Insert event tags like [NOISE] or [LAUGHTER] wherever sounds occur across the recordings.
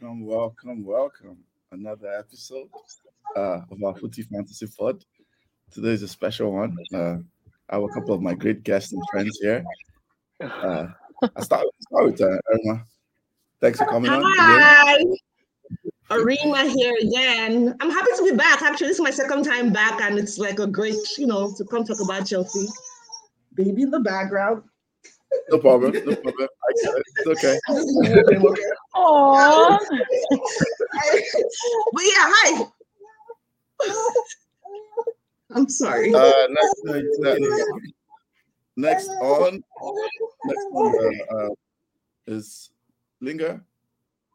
welcome, welcome, welcome. Another episode uh, of our Footy Fantasy Pod. Today is a special one. Uh, I have a couple of my great guests and friends here. Uh, I start, start with uh, Irma. Thanks for coming on. Hi. Arima here again. I'm happy to be back. Actually, this is my second time back, and it's like a great, you know, to come talk about Chelsea. Baby in the background. No problem. No problem. I get it. It's okay. Aww. [LAUGHS] but yeah, hi. I'm sorry. Uh, next, next, uh, next on, next on uh, uh, is Lingerr.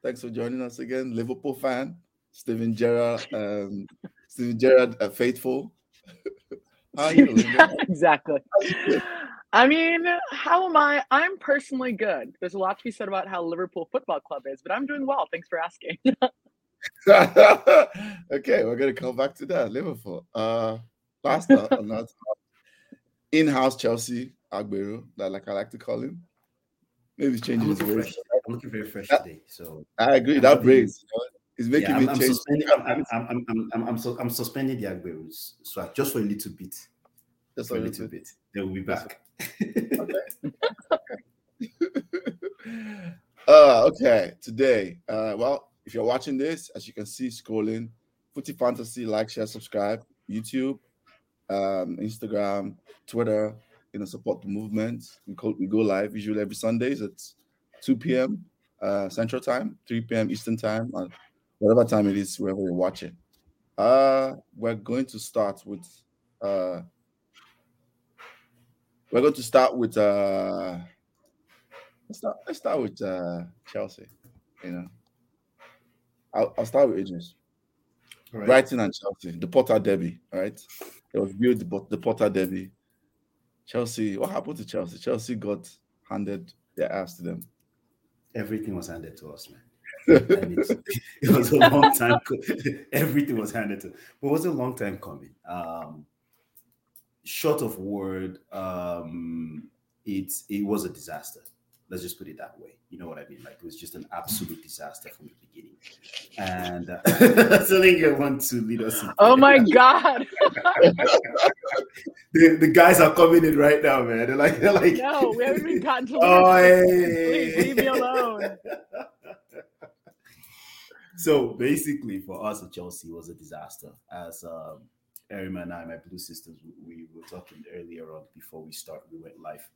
Thanks for joining us again, Liverpool fan, Steven Gerrard, um, Steven Gerrard, uh, faithful. [LAUGHS] How are you, Lingerr? [LAUGHS] exactly. I mean, how am I? I'm personally good. There's a lot to be said about how Liverpool Football Club is, but I'm doing well. Thanks for asking. [LAUGHS] [LAUGHS] okay, we're gonna come back to that. Liverpool. Uh, last up, uh, [LAUGHS] not in-house Chelsea Aguero, that like I like to call him. Maybe he's changing I'm his looking ways. fresh. I'm looking very fresh That- today. So I agree. I'm That happy. brings it's making yeah, me I'm, I'm change. suspending. I'm, I'm, I'm, I'm, I'm, I'm, su- I'm suspending the Agueros. So just for a little bit. Just a little bit. They will be back. [LAUGHS] [LAUGHS] uh, okay. Today, uh, well, if you're watching this, as you can see, scrolling, Footy Fantasy, like, share, subscribe, YouTube, um, Instagram, Twitter, you know, support the movement. We go, we go live usually every Sundays at 2 p.m. Uh, Central Time, 3 p.m. Eastern Time, and whatever time it is, wherever you're watching. Uh, we're going to start with uh, we're going to start with uh let's start let's start with uh Chelsea. You know. I'll, I'll start with Idris. Right. Brighton and Chelsea, the Potter Derby, all right? It was built the, the Potter Derby. Chelsea, what happened to Chelsea? Chelsea got handed their ass to them. Everything was handed to us, man. [LAUGHS] It was a long time. [LAUGHS] Everything was handed to, but it was a long time coming. Um, short of word, um, it's it was a disaster. Let's just put it that way. You know what I mean? Like it was just an absolute disaster from the beginning. And uh, [LAUGHS] you want to lead us. oh my. God. [LAUGHS] the, the guys are coming in right now, man. They're like, they're like, No, we haven't even gotten to [LAUGHS] Oh, Liverpool. Please leave me alone. so basically, for us at Chelsea, it was a disaster. As um, Erima and I, my blue sisters, we were talking earlier on before we start, we went live.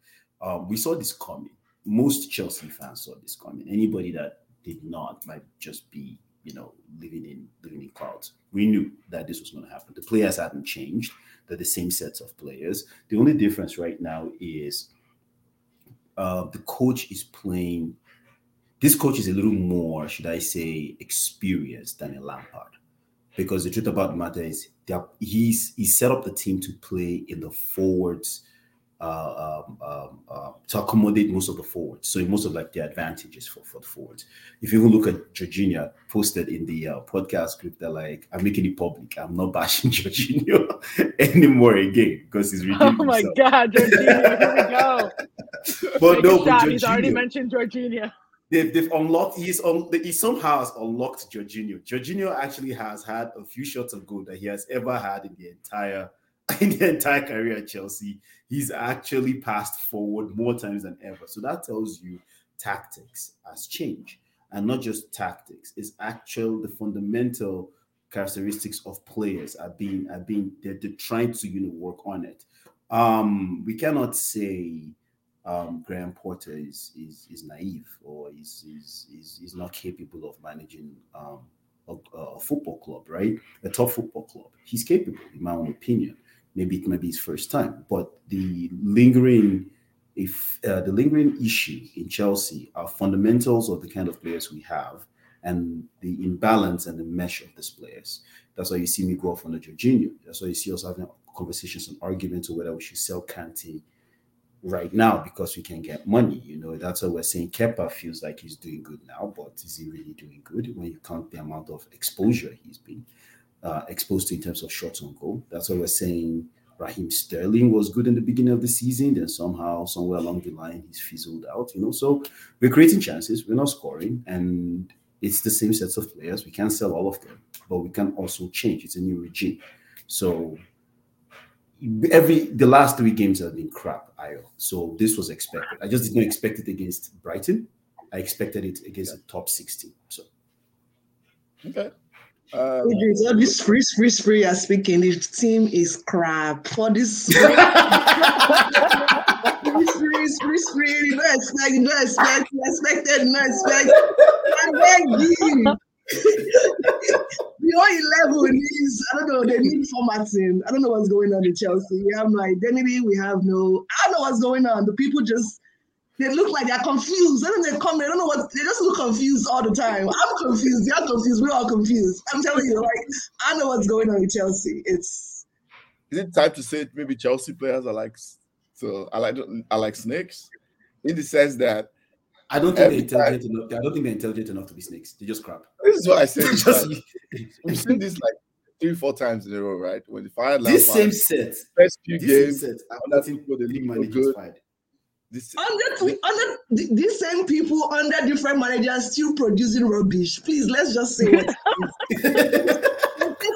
Um, we saw this coming. Most Chelsea fans saw this coming. Anybody that did not might just be, you know, living in living in clouds. We knew that this was going to happen. The players hadn't changed; they're the same sets of players. The only difference right now is uh, the coach is playing. This coach is a little more, should I say, experienced than a Lampard, because the truth about the matter is that he's he set up the team to play in the forwards. Uh, um, um, uh, to accommodate most of the forwards, so most of like the advantages for, for the forwards. If you even look at Jorginho posted in the uh, podcast group, that like I'm making it public. I'm not [LAUGHS] bashing Jorginho anymore again because he's Oh redeemed my himself. God, Jorginho, here we go. [LAUGHS] But Take no, shot. He's already mentioned Jorginho. They've, they've unlocked he's on he somehow has unlocked Jorginho. Jorginho actually has had a few shots of goal that he has ever had in the entire [LAUGHS] in the entire career at Chelsea. He's actually passed forward more times than ever. So that tells you tactics has changed. And not just tactics, it's actual the fundamental characteristics of players are being are being they're, they're trying to you know work on it. Um, we cannot say um, Graham Potter is is is naive or is is is, is not capable of managing um, a, a football club, right? A top football club. He's capable, in my own opinion. Maybe it might be his first time, but the lingering if uh, the lingering issue in Chelsea are fundamentals of the kind of players we have and the imbalance and the mesh of these players. That's why you see me go off on the Jorginho. That's why you see us having conversations and arguments on whether we should sell Kante right now because we can get money. You know, that's what we're saying Kepa feels like he's doing good now, but is he really doing good when you count the amount of exposure he's been uh, exposed to in terms of shots on goal? That's what we're saying Raheem Sterling was good in the beginning of the season, then somehow, somewhere along the line, he's fizzled out. You know, so we're creating chances, we're not scoring, and it's the same sets of players. We can't sell all of them, but we can also change. It's a new regime. So every the last three games have been crap, Ayo. So this was expected. I just didn't expect it against Brighton. I expected it against the top 16. So Okay. Um, all this free, free, free are speaking. The team is crap. For this [LAUGHS] free, free, free, free, you don't expect, you don't expect, you expected, you don't expect. And then you. [LAUGHS] the whole 11 is, I don't know, they need formatting. I don't know what's going on in Chelsea. We have no identity. We have no, I don't know what's going on. The people just, they look like they're confused. And then they come, they don't know what, they just look confused all the time. I'm confused. They're confused. We're all confused. I'm telling you, like, I know what's going on with Chelsea. It's, is it time to say maybe Chelsea players are like so I like I like snakes in the sense that I don't think they're intelligent time, enough. I don't think they're intelligent enough to be snakes. They're just crap. This is what I said. [LAUGHS] just, we've seen this like three, four times in a row, right? When the fire this same set, first few games, same set, under people the league managers fired. This, under, under these same people under different managers still producing rubbish. Please, let's just say what [LAUGHS]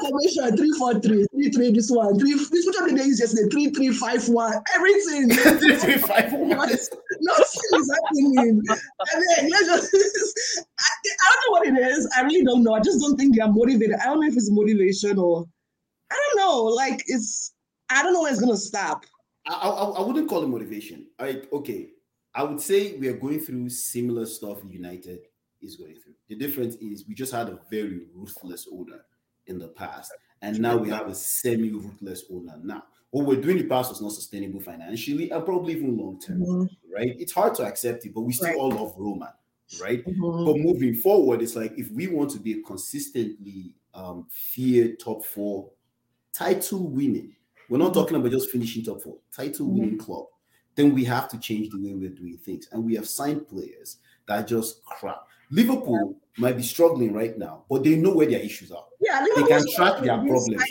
formation three four three three three this one three this which one they use yesterday? Three three five one everything. [LAUGHS] Three three five one. [LAUGHS] Nothing is happening? I mean let's just [LAUGHS] I, I don't know what it is. I really don't know. I just don't think they are motivated. I don't know if it's motivation or I don't know. Like it's I don't know when it's gonna stop. I, I, I wouldn't call it motivation. Like okay. I would say we are going through similar stuff United is going through. The difference is we just had a very ruthless owner in the past. And now we have a semi ruthless owner now. What we're doing in the past was not sustainable financially and probably even long term, mm-hmm. right? It's hard to accept it, but we still right. all love Roman, right? Mm-hmm. But moving forward, it's like if we want to be a consistently um, feared top four title winning, we're not mm-hmm. talking about just finishing top four, title winning mm-hmm. club, then we have to change the way we're doing things. And we have signed players that are just crap. Liverpool might be struggling right now, but they know where their issues are. Yeah, Liverpool they can track their problems.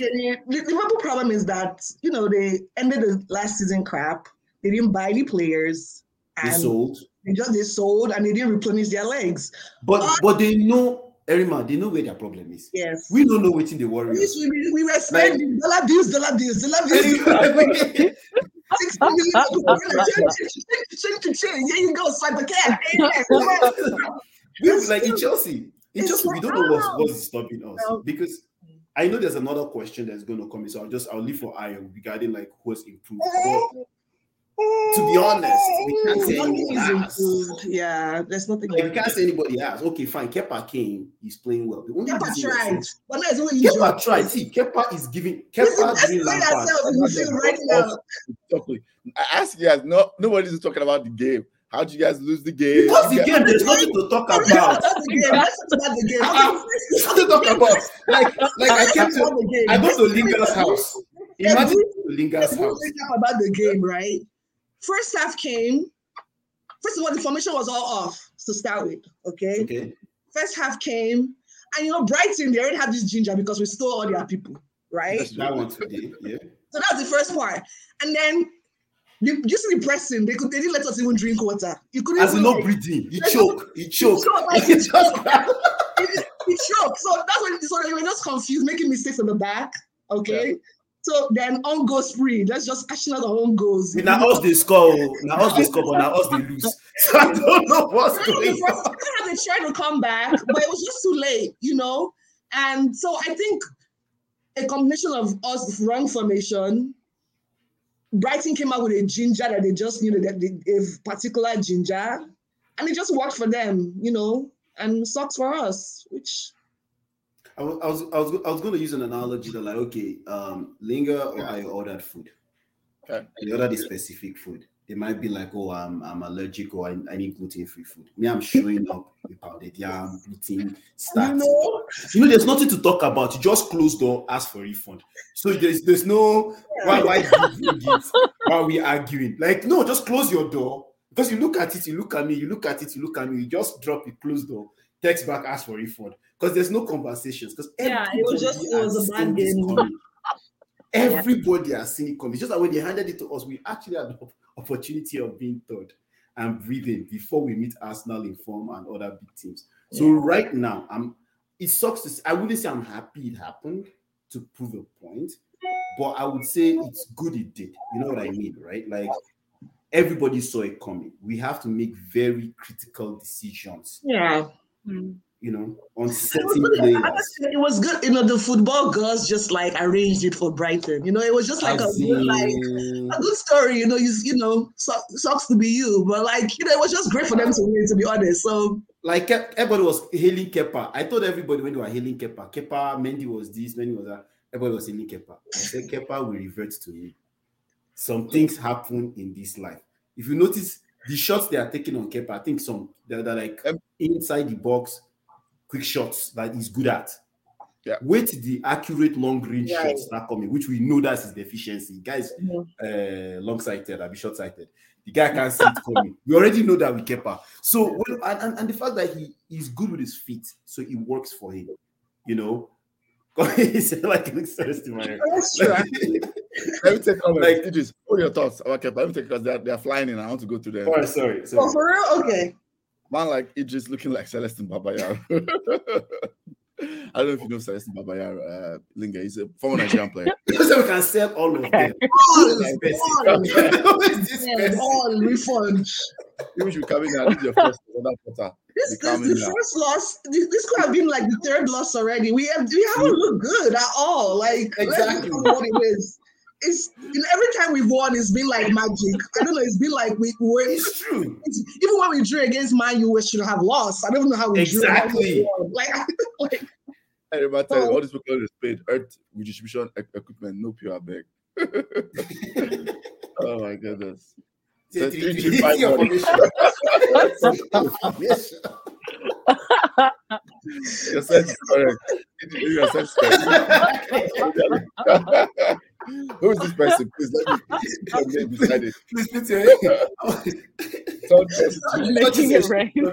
Liverpool problem is that you know they ended the last season crap. They didn't buy any players. they sold. They just they sold and they didn't replenish their legs. But but, but they know Erima, they know where their problem is. Yes. We don't know what in the worry. We, we, we were spending like, dollar bills, dollar bills, dollar bills. [LAUGHS] Six million. [LAUGHS] Change, change, Here you go, swipe a cat. Like in Chelsea, in Chelsea, we don't know what's, what's stopping us because I know there's another question that's going to come in. So I'll just I'll leave for Ayo regarding like who's improved. But to be honest, we can't say anybody has. Yeah, there's nothing. Like, we can't say anybody has. Okay, fine. Kepa came, he's playing well. The only Kepa tried, but no, it's only Kepa tried. See, Kepa is giving. Kepa is giving right now. I ask you guys. No, nobody's talking about the game. How did you guys lose the game? Because the game, there's nothing to talk about. [LAUGHS] That's the game. That's not the game. Ah, nothing to talk about. Like, like I came to, I go to Lingard's house. Imagine Lingard's house. About the game, right? First half came. First of all, the formation was all off to start with. Okay. Okay. First half came, and you know, Brighton, they already have this ginger because we stole all their people, right? That's that one today. Yeah. So that's the first part. And then you just the pressing, they could they didn't let us even drink water. You couldn't as not breathing, you choke, you choke. You choke. Choke. [LAUGHS] So that's when so they were just confused, making mistakes in the back. Okay. Yeah. So then on goes free. Let's just action out the own goals. Now us they score. Oh. Now us they score, but now us they lose. [LAUGHS] So I don't know what's going on. They tried to come back, but it was just too late, you know. And so I think a combination of us wrong formation. Brighton came out with a ginger that they just knew that they, a particular ginger, and it just worked for them, you know, and sucks for us, which I was, I was, I was, I was going to use an analogy that, like, okay, um, Lingard or I ordered food. Okay. They ordered a specific food. They might be like, oh, I'm, I'm allergic or I, I need gluten free food. Me, I'm showing up with pounded yam, gluten, start. You know? you know, there's nothing to talk about. You just close door, ask for refund. So there's there's no why why Why we arguing? Like, no, just close your door. Because you look at it, you look at me, you look at it, you look at me, you just drop it, close door, text back, ask for refund because there's no conversations. Because yeah, it was just it was a bad game. Everybody yeah. has seen it coming. It's just that when they handed it to us, we actually had the opportunity of being third and breathing before we meet Arsenal in form and other big teams. So right now, I'm. It sucks. To, say- I wouldn't say I'm happy it happened to prove a point, but I would say it's good it did. You know what I mean, right? Like everybody saw it coming. We have to make very critical decisions. Yeah. Mm. You know, on It certain was, good. players. Honestly, it was good. You know, the football girls just like arranged it for Brighton. You know, it was just like a As good, like a good story. You know, you you know, su- sucks to be you, but like you know, it was just great for them to win. To be honest, so like everybody was hailing Kepa. I told everybody when they were hailing Kepa, Kepa, Mendy was this, Mendy was that. Everybody was hailing Kepa. I said Kepa will revert to me. Some things happen in this life. If you notice the shots they are taking on Kepa, I think some they're, they're like inside the box, quick shots that he's good at. Yeah. Wait the accurate long range Right. shots start coming, which we know that's his deficiency. Guys, uh, long sighted, I'll be short sighted. The guy can't see it coming. We already know that with Kepa. So, when, and, and, and the fact that he is good with his feet, so it works for him, you know. [LAUGHS] He's like an interesting man. that's true. [LAUGHS] Let me take comments. Like- Idris, what your thoughts about Kepa? Let me take because they're, they're flying in. I want to go to them. Oh, sorry, Oh, sorry. for real? Okay. Man like Idris looking like Celestine Babayaro. [LAUGHS] I don't know if you know Celestine Babayaro, uh, Linga. He's a former Nigerian player. [LAUGHS] so we can sell all of them. [LAUGHS] All, This person. all, Who is this yeah, all refund. You should come in and this is your first other quarter. This, Be this the down. first loss. This, this could have been like the third loss already. We have we haven't looked good at all. Like Exactly. what it is. It's you every time we've won, it's been like magic. I don't know. It's been like we were. It's true. It's, even when we drew against Man U, we should have lost. I don't know how we Exactly. drew. Like, [LAUGHS] like I remember telling all these people is paid earth redistribution equipment, no pure bag. [LAUGHS] oh my goodness. So It's three, three, five, your one. formation. Your sense is correct. Your sense is correct. [LAUGHS] Who is this person? Please let me put your beside it. Please put your Someone tells it to me. Making it rain. like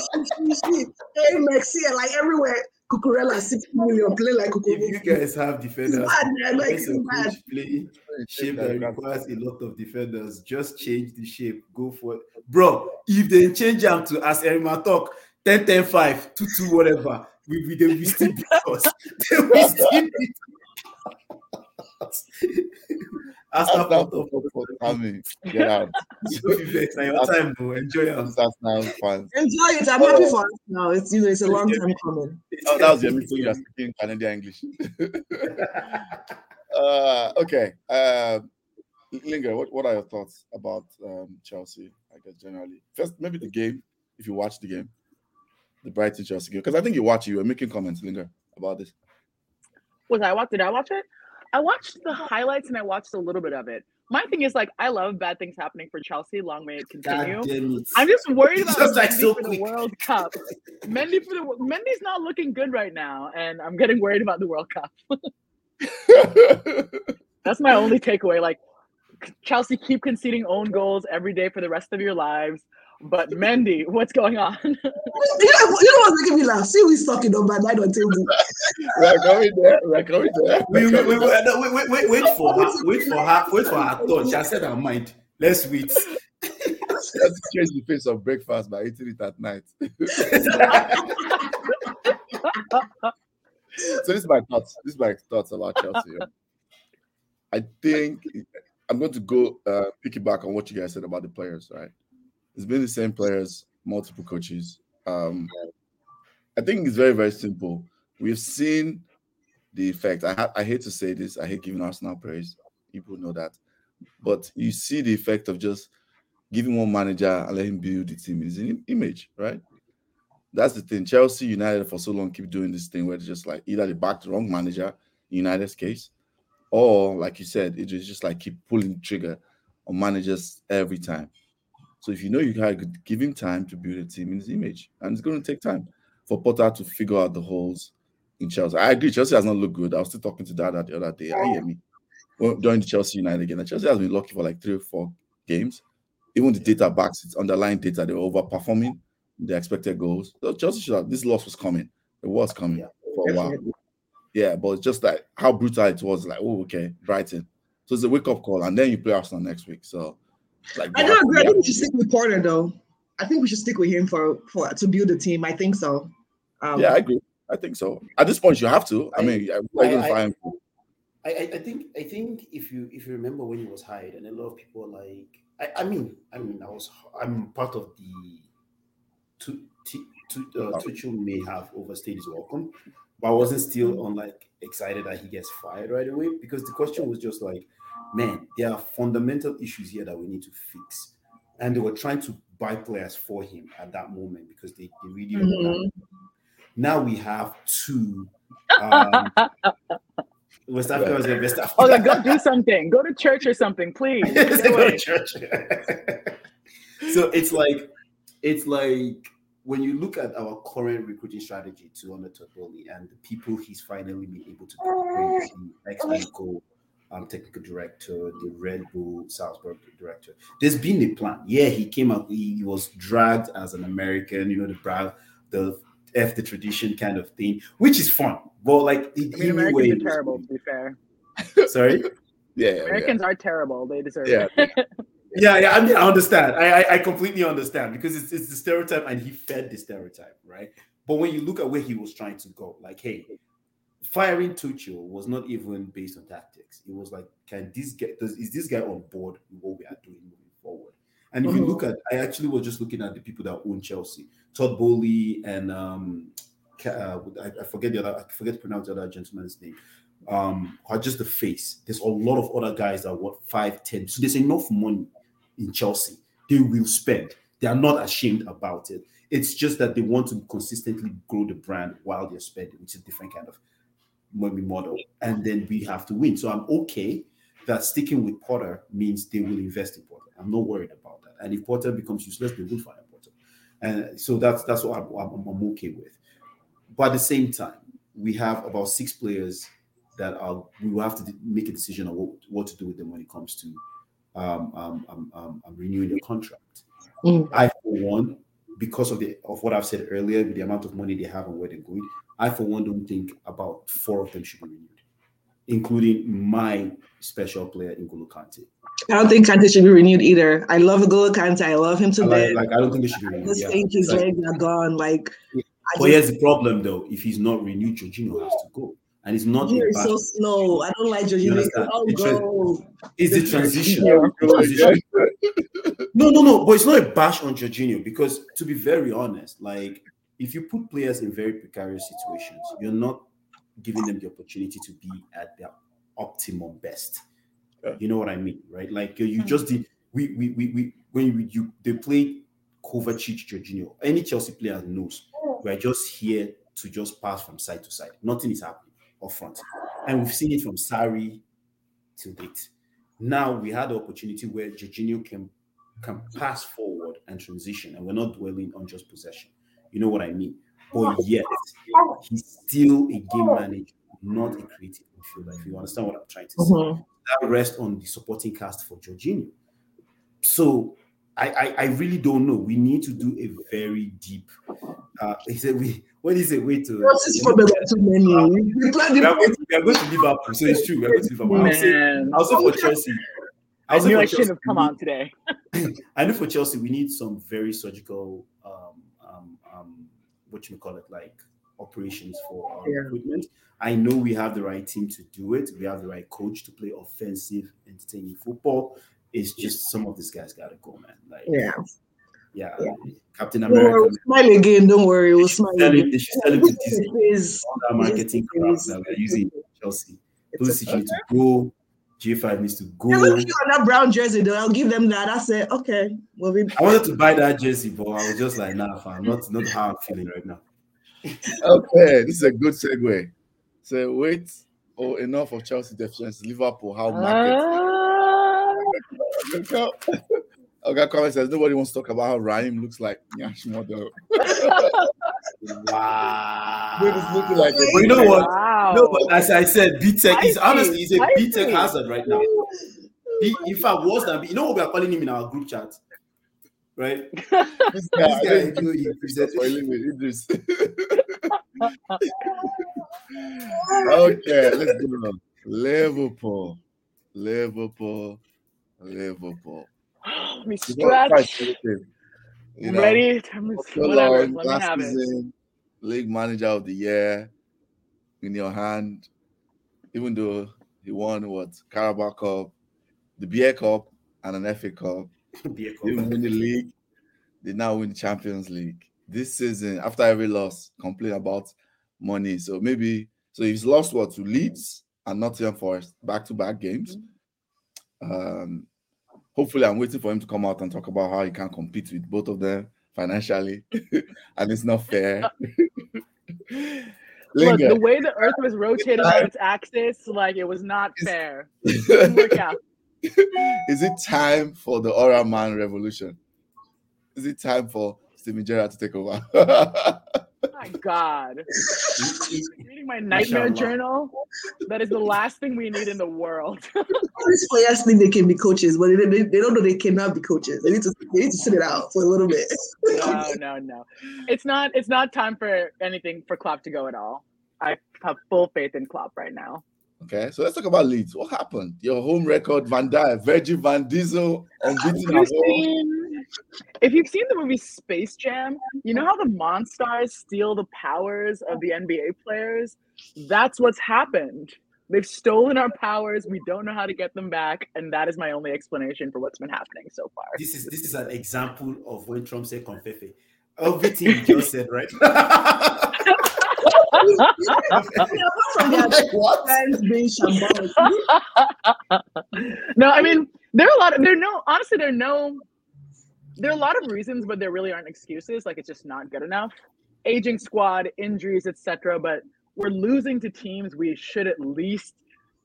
she, she, hey, Mexi, like everywhere. Cucurella, 60 million, play like If you guys have It's defenders, bad, man. Like, it's it's a bad. coach play shape that requires a lot of defenders. Just change the shape. Go for it. Bro, if they change them to as Erima talk 10 10 5, 2 2, whatever, we, we, they will still beat us. [LAUGHS] They will still beat us. As That's a not part of for for coming. Get out. Don't be vexed. Your time, bro. Enjoy it. That's fans. Enjoy it. I'm happy for us now. It's you know, it's a long time coming. Oh, that was your meeting. You are speaking Canadian English. [LAUGHS] uh, okay. Uh, Lingerr, what, what are your thoughts about um, Chelsea? I guess generally, first maybe the game. If you watch the game, the Brighton Chelsea game, because I think you watch. it, You were making comments, Lingerr, about this. Was I watch? Did I watch it? I watched the uh-huh. highlights and I watched a little bit of it. My thing is like I love bad things happening for Chelsea. Long may it continue. God damn it. I'm just worried about [LAUGHS] Just like Mendy so for the. World [LAUGHS] Cup. Mendy for the Mendy's not looking good right now, and I'm getting worried about the World Cup. [LAUGHS] That's my only takeaway. Like Chelsea keep conceding own goals every day for the rest of your lives. But Mendy, what's going on? [LAUGHS] You know, you know what's making me laugh? See, we talking about that on table. we're going there. We're going there. Wait, We're wait, going wait, wait, wait, wait, wait for her, wait for her, wait for her thought. She has said her mind. Let's wait. Let's change the face of breakfast by eating it at night. [LAUGHS] so this is my thoughts. This is my thoughts about Chelsea. I think I'm going to go uh, piggyback on what you guys said about the players. Right, it's been the same players, multiple coaches. Um, I think it's very very simple. We've seen the effect. I ha- I hate to say this. I hate giving Arsenal praise. People know that, but you see the effect of just giving one manager and let him build the team is an image, right? That's the thing. Chelsea United for so long keep doing this thing where it's just like either they back the wrong manager, United's case, or like you said, it is just like keep pulling the trigger on managers every time. So if you know you can give him time to build a team in his image, and it's going to take time for Potter to figure out the holes in Chelsea. I agree, Chelsea has not looked good. I was still talking to Dada the other day. I hear me. Well, during the Chelsea United game, and Chelsea has been lucky for like three or four games. Even the data backs its underlying data, They're overperforming the expected goals. So Chelsea should have this loss was coming. It was coming Yeah, for a while. Yeah, but it's just like how brutal it was. Like, oh, okay, Brighton. So it's a wake up call, and then you play Arsenal next week. So, like, I don't agree. I think we should stick with Potter though. I think we should stick with him for for to build a team. I think so. Um, yeah, I agree. I think so. At this point, you have to. I, I- mean, I, I- I, I- I, I, I think I think if you if you remember when he was hired, and a lot of people are like I, I mean I mean I was I'm part of the Tu- T- Tu- uh, Tuchel may have overstayed his welcome, but I wasn't still on like excited that he gets fired right away because the question was just like, man, there are fundamental issues here that we need to fix, and they were trying to buy players for him at that moment because they, they really don't know Mhm. now we have two. Um, West Africa was the West Africa. Oh, then go do something. Go to church or something, please. [LAUGHS] Yes, go to church. [LAUGHS] so it's like it's like when you look at our current recruiting strategy to Honor Totoli and the people he's finally been able to bring, the ex-Monaco um, technical director, the Red Bull Salzburg director. There's been a plan. Yeah, he came up, he, he was dragged as an American, you know, the brag, the F the tradition kind of thing, which is fun. But like it, I mean, Americans are terrible, to be fair. Sorry. [LAUGHS] Yeah, yeah, yeah. Americans are terrible. They deserve Yeah. it. [LAUGHS] Yeah, yeah, I mean, I understand. I, I, I completely understand because it's, it's the stereotype, and he fed the stereotype, right? But when you look at where he was trying to go, like, hey, firing Tuchel was not even based on tactics. It was like, can this get does is this guy on board with what we are doing moving forward? And if you Mhm. look at, I actually was just looking at the people that own Chelsea, Todd Boehly and um, uh, I, I forget the other, I forget to pronounce the other gentleman's name. Um, are just the face. There's a lot of other guys that want five, ten. So there's enough money in Chelsea. They will spend. They are not ashamed about it. It's just that they want to consistently grow the brand while they're spending, which is a different kind of money model. And then we have to win. So I'm okay that sticking with Potter means they will invest in Potter. I'm not worried about that. And if Potter becomes useless, they will fire Potter. And so that's that's what I'm, I'm, I'm okay with. But at the same time, we have about six players that are we will have to make a decision on what, what to do with them when it comes to um, um, um, um, um, renewing the contract. Mm. I, for one, because of the of what I've said earlier, with the amount of money they have and where they're going, I, for one, don't think about four of them should be renewed, including my special player N'Golo Kante. I don't think Kante should be renewed either. I love N'Golo Kante. I love him to I death. like, like I don't think he should be I renewed. just Yeah. think his Like, legs are gone. Like, I but just, here's the problem, though: if he's not renewed, Jorginho has to go, and it's not. Jorginho a is bad- so slow. I don't like Jorginho. Oh, It's go. It's. The transition. No, no, no. But it's not a bash on Jorginho because, to be very honest, like if you put players in very precarious situations, you're not giving them the opportunity to be at their optimum best. Yeah. You know what I mean, right? Like you, you Mhm. just did. We, we, we, we when you, you they played Kovacic, Jorginho. Any Chelsea player knows we're just here to just pass from side to side. Nothing is happening up front, and we've seen it from Sarri till date. Now we had the opportunity where Jorginho can can pass forward and transition, and we're not dwelling on just possession. You know what I mean? But yet, he's still a game manager, not a creative midfielder. If you understand what I'm trying to say, Mhm. that rests on the supporting cast for Jorginho. So I, I, I really don't know. We need to do a very deep. Uh, he said we. What is a way to? What's his problem? Too many. We planned We are, going to, we are going to Liverpool, so it's true. We are going to Liverpool. I'll say, I'll say for Chelsea. I I'll say knew for I shouldn't have come we need- on [LAUGHS] today. I know for Chelsea, we need some very surgical, what you call it, like operations for our Yeah. recruitment. I know we have the right team to do it. We have the right coach to play offensive, entertaining football. It's just some of these guys got to go, man. Like, Yeah. yeah, Yeah. Captain America. we'll smile again. Don't worry. We'll smile it, again. they should sell it to Disney. All that marketing crap that we're using Chelsea. it's Pulisic okay. needs to go. J5 needs to go. Yeah, look, you on that brown jersey, though. I'll give them that. I said, okay, well, we'll. I wanted to buy that jersey, but I was just like, nah, fam, not not how I'm feeling right now. Okay, this is a good segue. So wait, oh, enough of Chelsea deficiency. Liverpool, how market? Ah, Okay, comment says nobody wants to talk about how Raheem looks like Nyash [LAUGHS] model. [LAUGHS] Wow. Dude, it's looking like a- But you know what? wow. No, but as I said, B Tech is honestly he's a B Tech hazard right now. Oh he, in fact, worse than B. You know what we are calling him in our group chat, right? [LAUGHS] This guy, I This guy, think you know, he presents- for a living, Idris. [LAUGHS] okay, let's go on. Liverpool, Liverpool, Liverpool. Let me You know, quite stretch. positive. You know, Ready? Time to- Oscar Whatever. Lawrence, Let me last have it. season, league manager of the year in your hand, even though he won what Carabao Cup, the Beer Cup, and an FA Cup. Be a They win the league. They now win the Champions League. This season, after every loss, complain about money. So maybe so he's lost what to Leeds and Nottingham Forest back to back games. Um, hopefully, I'm waiting for him to come out and talk about how he can compete with both of them financially, [LAUGHS] and it's not fair. [LAUGHS] Look, the way the Earth was rotating on its axis, like it was not fair. [LAUGHS] Work out. Is it time for the Aura Man revolution? Is it time for Steven Gerrard to take over? My God. [LAUGHS] Reading my nightmare Mashallah. journal. That is the last thing we need in the world. All these players think they can be coaches, but they, they, they don't know they cannot be coaches. They need to they need to sit it out for a little bit. no, no, no. It's not. It's not time for anything for Klopp to go at all. I have full faith in Klopp right now. okay, so let's talk about Leeds. What happened? Your home record, Van Dijk, Virgil Van Diesel, unbeaten If at home. Seen, if you've seen the movie Space Jam, you know how the Monstars steal the powers of the NBA players? That's what's happened. They've stolen our powers. We don't know how to get them back, and that is my only explanation for what's been happening so far. This is this is an example of when Trump said covfefe. Everything you just said, right? Apart from their Like, what? fans being shambolic, no, I mean there are a lot of there are no honestly there are no there are a lot of reasons, but there really aren't excuses. Like it's just not good enough. Aging squad, injuries, etc. But we're losing to teams we should at least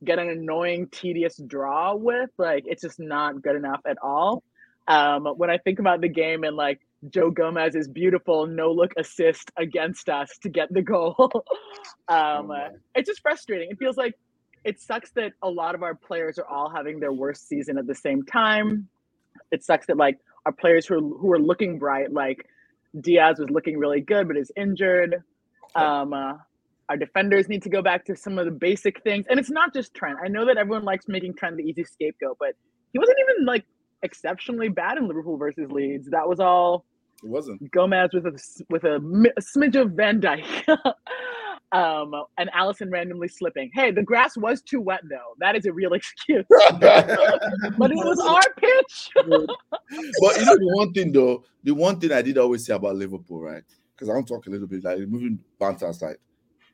get an annoying, tedious draw with. Like it's just not good enough at all. Um, when I think about the game and like Joe Gomez's beautiful no look assist against us to get the goal, [LAUGHS] um, my. it's just frustrating. It feels like it sucks that a lot of our players are all having their worst season at the same time. It sucks that like our players who are, who are looking bright, like Diaz was looking really good but is injured. Um, uh, our defenders need to go back to some of the basic things, and it's not just Trent. I know that everyone likes making Trent the easy scapegoat, but he wasn't even like exceptionally bad in Liverpool versus Leeds. That was all It wasn't. Gomez with a with a, a smidge of Van Dijk, [LAUGHS] um, and Alisson randomly slipping. Hey, the grass was too wet though. That is a real [LAUGHS] excuse. but it was our pitch. [LAUGHS] but you know the one thing though, the one thing I did always say about Liverpool, right? Because I want to talk a little bit like moving banter aside,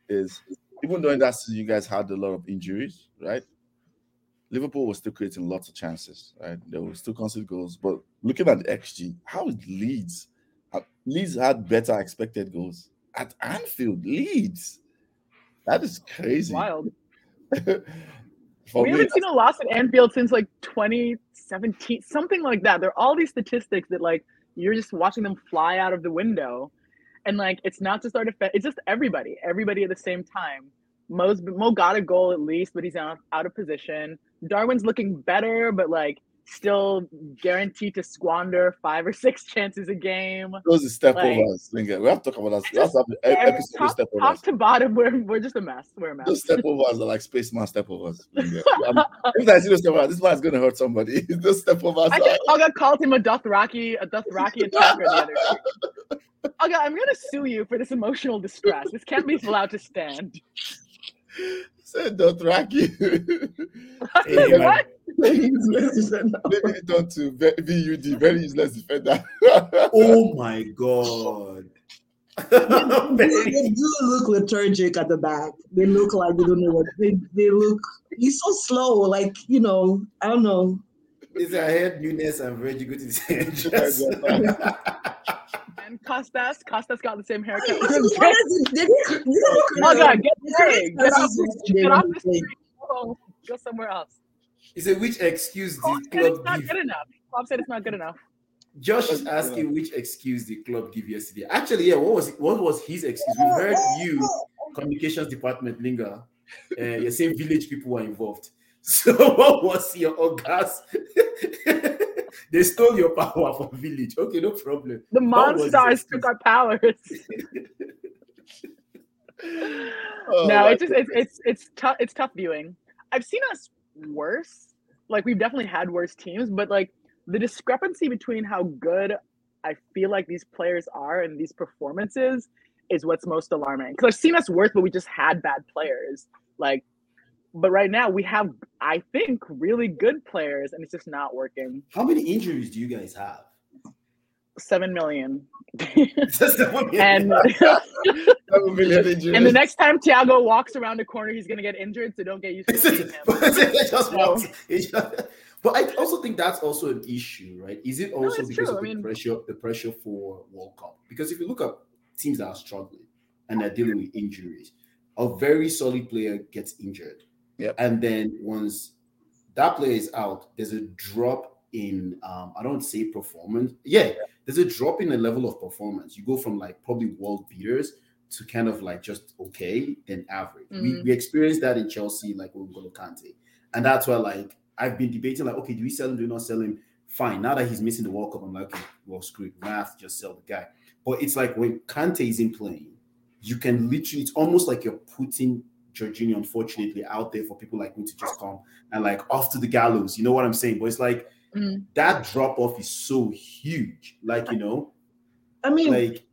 is even though that season you guys had a lot of injuries, right? Liverpool was still creating lots of chances, right? They were still conceding goals, but looking at the XG, how is Leeds? Leeds had better expected goals at Anfield. Leeds, that is crazy. Wild. [LAUGHS] We haven't seen a loss at Anfield since like 2017, something like that. There are all these statistics that like you're just watching them fly out of the window, and like it's not just our defense; it's just everybody, everybody at the same time. Mo's Mo got a goal at least, but he's out out of position. Darwin's looking better, but like still guaranteed to squander five or six [LAUGHS] chances a game. those are step like- overs. Lingerr. We have to talk about that. We have to have the Every- episode top, step top overs. to bottom, we're, we're just a mess. We're a mess. Those step overs are like spaceman step overs. Lingerr. I'm- [LAUGHS] um, If I see those step overs, this man's gonna hurt somebody. [LAUGHS] those step overs I are think uh, Olga called him a Dothraki, a Dothraki attacker the other day. Olga, I'm gonna sue you for this emotional distress. This can't be allowed to stand. Say Dothraki. Hey, man. what? He's messing up. Maybe it on to V- VUD, very useless defender. Oh [LAUGHS] my god. [LAUGHS] they do look lethargic at the back. They look like they don't know what they, they look. He's so slow. Like you know, I don't know. Is I heard Nunez and Reggie go to the same And Costas, Costas got the same haircut. They didn't- they didn't- Oh God, get they away. Get off versus this, yesterday get off they this played. street. Go, go somewhere else. He said, which excuse Klopp did said it's not give? good enough. Klopp said it's not good enough. Josh is asking which excuse the club give yesterday. Actually, yeah, what was what was his excuse? We've heard you, communications department, Lingerr. Uh, you're saying village people were involved. So what was your orgas? They stole your power from village. Okay, no problem. The monsters was his Monstars took our powers. [LAUGHS] Oh, no, it's just it's it's it's tough. It's tough viewing. I've seen us worse. Like we've definitely had worse teams, but like the discrepancy between how good I feel like these players are and these performances is what's most alarming. Because I've seen us worse, but we just had bad players. Like, but right now we have, I think, really good players, and it's just not working. How many injuries do you guys have? Seven million. [LAUGHS] seven million. and, [LAUGHS] seven million injuries. [LAUGHS] and the next time Thiago walks around the corner, he's gonna get injured. So don't get used to seeing him. It just No. walks- it just- but I also think that's also an issue, right? Is it also it's because true. of I the mean- pressure, the pressure for World Cup? Because if you look at teams that are struggling and they're dealing with injuries, a very solid player gets injured, Yep. and then once that player is out, there's a drop in um, I don't say performance. Yeah, there's a drop in the level of performance. You go from like probably world beaters to kind of like just okay, then average. We, Mhm. we experienced that in Chelsea, like with N'Golo Kante. And that's why like I've been debating, like, okay, do we sell him, do we not sell him? Fine. Now that he's missing the World Cup, I'm like, okay, well, screw it. We have to just sell the guy. But it's like when Kante isn't playing, you can literally, it's almost like you're putting Jorginho, unfortunately, out there for people like me to just come and like off to the gallows. You know what I'm saying? But it's like Mm. that drop off is so huge. Like, you know, I mean, like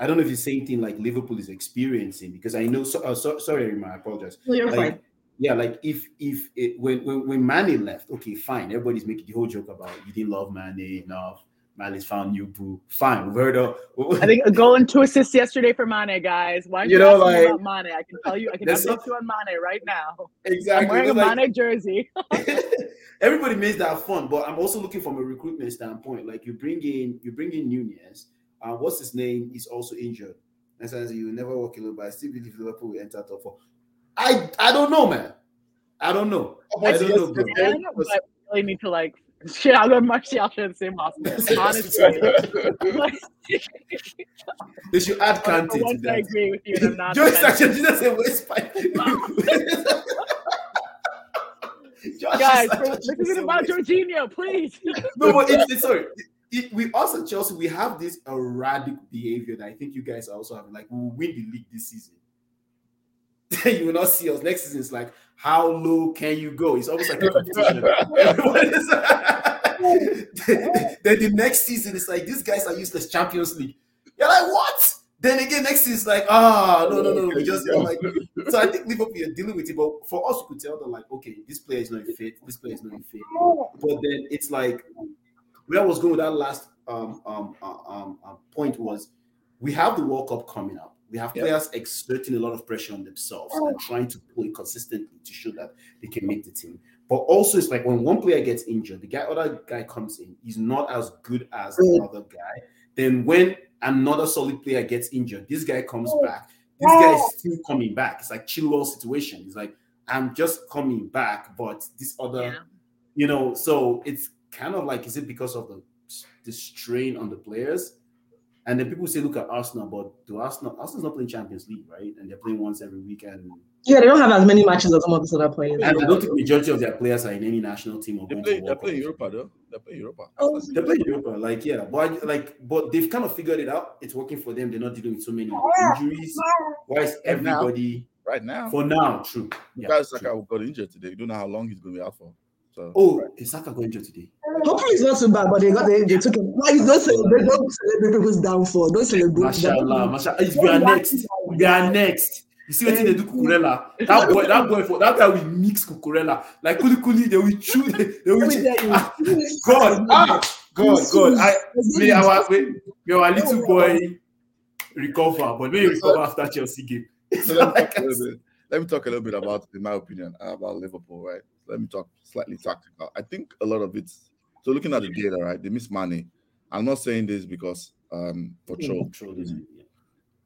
I don't know if it's the same thing like Liverpool is experiencing because I know. So, uh, so sorry, Rima, I apologize. you're Like, fine. yeah, like if if it, when when when Mane left, okay, fine. Everybody's making the whole joke about you didn't love Mane enough. Mane's found you boo. Fine, we've heard of. I think a goal and two assists yesterday for Mane, guys. Why You you know, know, me like- about Mane? I can tell you, I can There's update you on Mane right now. exactly. I'm wearing a like- Mane jersey. [LAUGHS] [LAUGHS] everybody makes that fun, but I'm also looking from a recruitment standpoint. Like you bring in, you bring in Nunez. Uh, what's his name? Is also injured. And says you will never walk alone, but I still believe Liverpool will enter top four. I I don't know, man. I don't know. I don't know. I don't know, but I really need to like shit. I'll go Martial to the same hospital. [LAUGHS] Honestly, They should add for Kante to once I agree with you, I'm not. Joyce offended. actually just said waist pipe. Josh Guys, is for, actually this isn't about waist- Jorginho, please. No, but it's, it's sorry. It, we us at Chelsea, we have this erratic behavior that I think you guys are also having. Like we will win the league this season. [LAUGHS] you will not see us next season. It's like how low can you go? It's almost like a competition. [LAUGHS] Everyone is- [LAUGHS] then the next season, it's like these guys are useless. Champions League. You're like what? Then again, next season, it's like ah no no no. We just like so. I think Liverpool are dealing with it, but for us, we could tell them like okay, this player is not fit. This player is not fit. But then it's like where I was going with that last um, um, uh, um, um, point was we have the World Cup coming up. We have Yep. players exerting a lot of pressure on themselves and trying to play consistently to show that they can make the team. But also, it's like when one player gets injured, the guy, other guy comes in, he's not as good as the other guy. Then when another solid player gets injured, this guy comes oh, back. This guy is still coming back. It's like Chilwell situation. It's like I'm just coming back, but this other Yeah. you know so it's kind of like is it because of the the strain on the players and then people say look at arsenal but do arsenal arsenal's not playing champions league right and they're playing once every week and, Yeah, they don't have as many matches as some of these other players. and i don't think majority of their players are in any national team or They going play, to they play Europa though. They play Europa. Oh, they play Europa, like yeah, but like, but they've kind of figured it out. It's working for them. They're not dealing with so many injuries. Why is everybody Right now, for now? True. Yeah, Bukayo true. Oh, Saka got injured today. You don't know how long he's going to be out for. So Oh, is Saka going injured today? Hopefully it's not too bad, but they got they, they took him. Like, don't celebrate, don't celebrate people's downfall. Don't celebrate. Mashallah, mashallah. It's- We are next. We are next. You see what they do Cucurella? That boy, that boy for that guy will mix Cucurella. Like Kuli Kuli, they will chew, they will Let me chew. tell you, Ah, God, [LAUGHS] ah, God, God. I may our may, may our little boy recover, but may he recover after Chelsea game. So let, me talk a [LAUGHS] little bit, let me talk a little bit about, in my opinion, about Liverpool, right? Let me talk slightly tactical. I think a lot of it's So looking at the data, right? They miss money. I'm not saying this because um for troll. Yeah.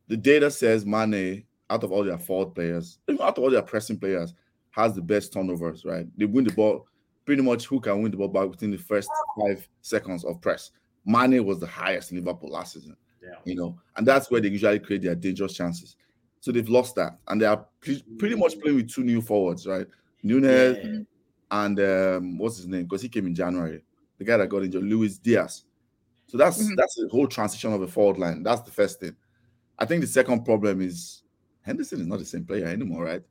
The data says Mane, out of all their forward players, even out of all their pressing players, has the best turnovers, right? They win the ball pretty much who can win the ball back within the first five seconds of press. Mane was the highest in Liverpool last season Yeah. you know, and that's where they usually create their dangerous chances. So they've lost that, and they are pre- pretty much playing with two new forwards, right? Nunez Yeah. and um, what's his name? Because he came in January. The guy that got injured, Luis Diaz. So that's Mhm. that's the whole transition of a forward line. That's the first thing. I think the second problem is Henderson is not the same player anymore, right?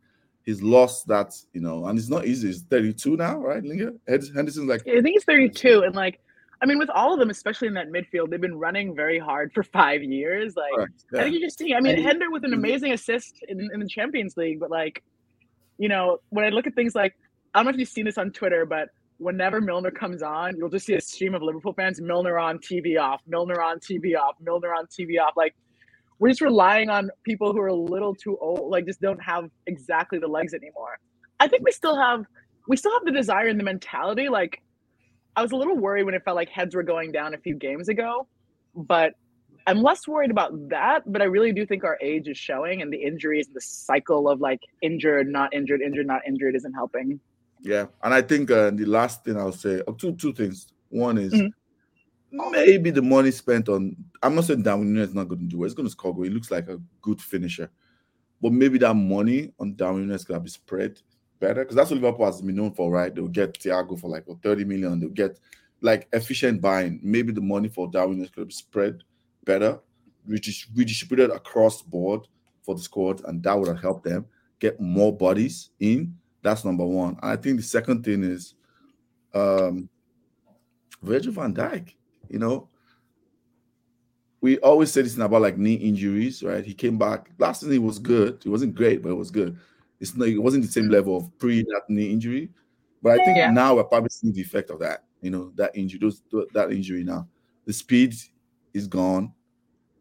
He's lost that, you know, and it's not easy. He's 32 now, right? Lingerr? Henderson's like I think he's 32, and like I mean, with all of them, especially in that midfield, they've been running very hard for [LAUGHS] five years. Like, Correct. I think you're just see. I mean, Hender with an amazing assist in, in the Champions League, but like, you know, when I look at things like, I don't know if you've seen this on Twitter, but whenever Milner comes on, you'll just see a stream of Liverpool fans, Milner on TV off, Milner on TV off, Milner on TV off. Like, we're just relying on people who are a little too old, like just don't have exactly the legs anymore. I think we still have, we still have the desire and the mentality. Like, I was a little worried when it felt like heads were going down a few games ago, but I'm less worried about that. But I really do think our age is showing, and the injuries, the cycle of like injured, not injured, injured, not injured, isn't helping. Yeah, and I think uh, the last thing I'll say, uh, two two things. One is Mhm. maybe the money spent on. I'm not saying Darwin Nunez is not going to do it. It's going to score. He looks like a good finisher, but maybe that money on Darwin Nunez could have been spread better because that's what Liverpool has been known for, right? They'll get Thiago for like 30 million. They'll get like efficient buying. Maybe the money for Darwin Nunez could have been spread better, redis- redistributed across board for the squad, and that would have helped them get more bodies in. That's number one. And I think the second thing is um Virgil van Dijk. You know, we always say this about like knee injuries, right? He came back last season. He was good. It wasn't great, but it was good. It's not. It wasn't the same level of pre that knee injury, but I think Yeah. now we're probably seeing the effect of that. You know, that injury, those that injury now. The speed is gone,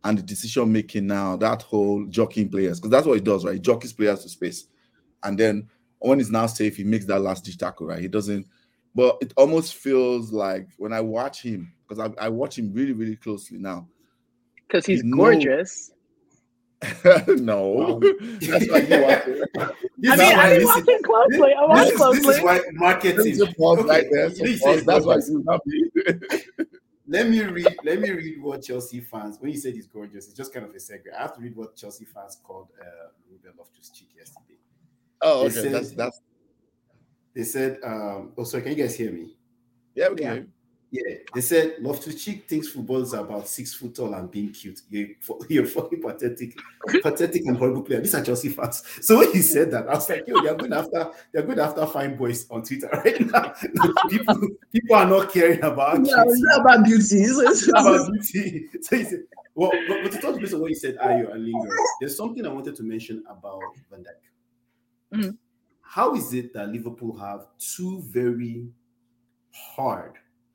and the decision making now. That whole jockeying players, because that's what he does, right? He jockeys players to space, and then when he's now safe, he makes that last ditch tackle, right? He doesn't. But it almost feels like when I watch him, because I, I watch him really, really closely now. Because he's No. gorgeous. [LAUGHS] no, Wow. [LAUGHS] that's why you watch it. I mean, I've been watching closely. I watch is, this closely. is why There's marketing. a pause Okay, right there. So know you pause. said That's why gorgeous. you not me. [LAUGHS] Let me read. Let me read what Chelsea fans. When you said he's gorgeous, it's just kind of a segue. I have to read what Chelsea fans called uh, Ruben Loftus-Cheek yesterday. Oh, They okay. That's that's They said, um, "Oh, sorry, can you guys hear me?" yeah. We can Yeah. Yeah, they said Loftus-Cheek thinks football is about six foot tall and being cute. You're, [LAUGHS] you're fucking pathetic, pathetic and horrible player. These are Chelsea fans. So when he said that, I was like, yo, they're going after they're going after fine boys on Twitter [LAUGHS] right now. [LAUGHS] people, people are not caring about Yeah, it's not about beauty. It's, it's, about beauty. So he said, well, but, but to touch base on what you said, Ayo and Lingerr, there's something I wanted to mention about Van Dijk. Mhm. How is it that Liverpool have two very hard,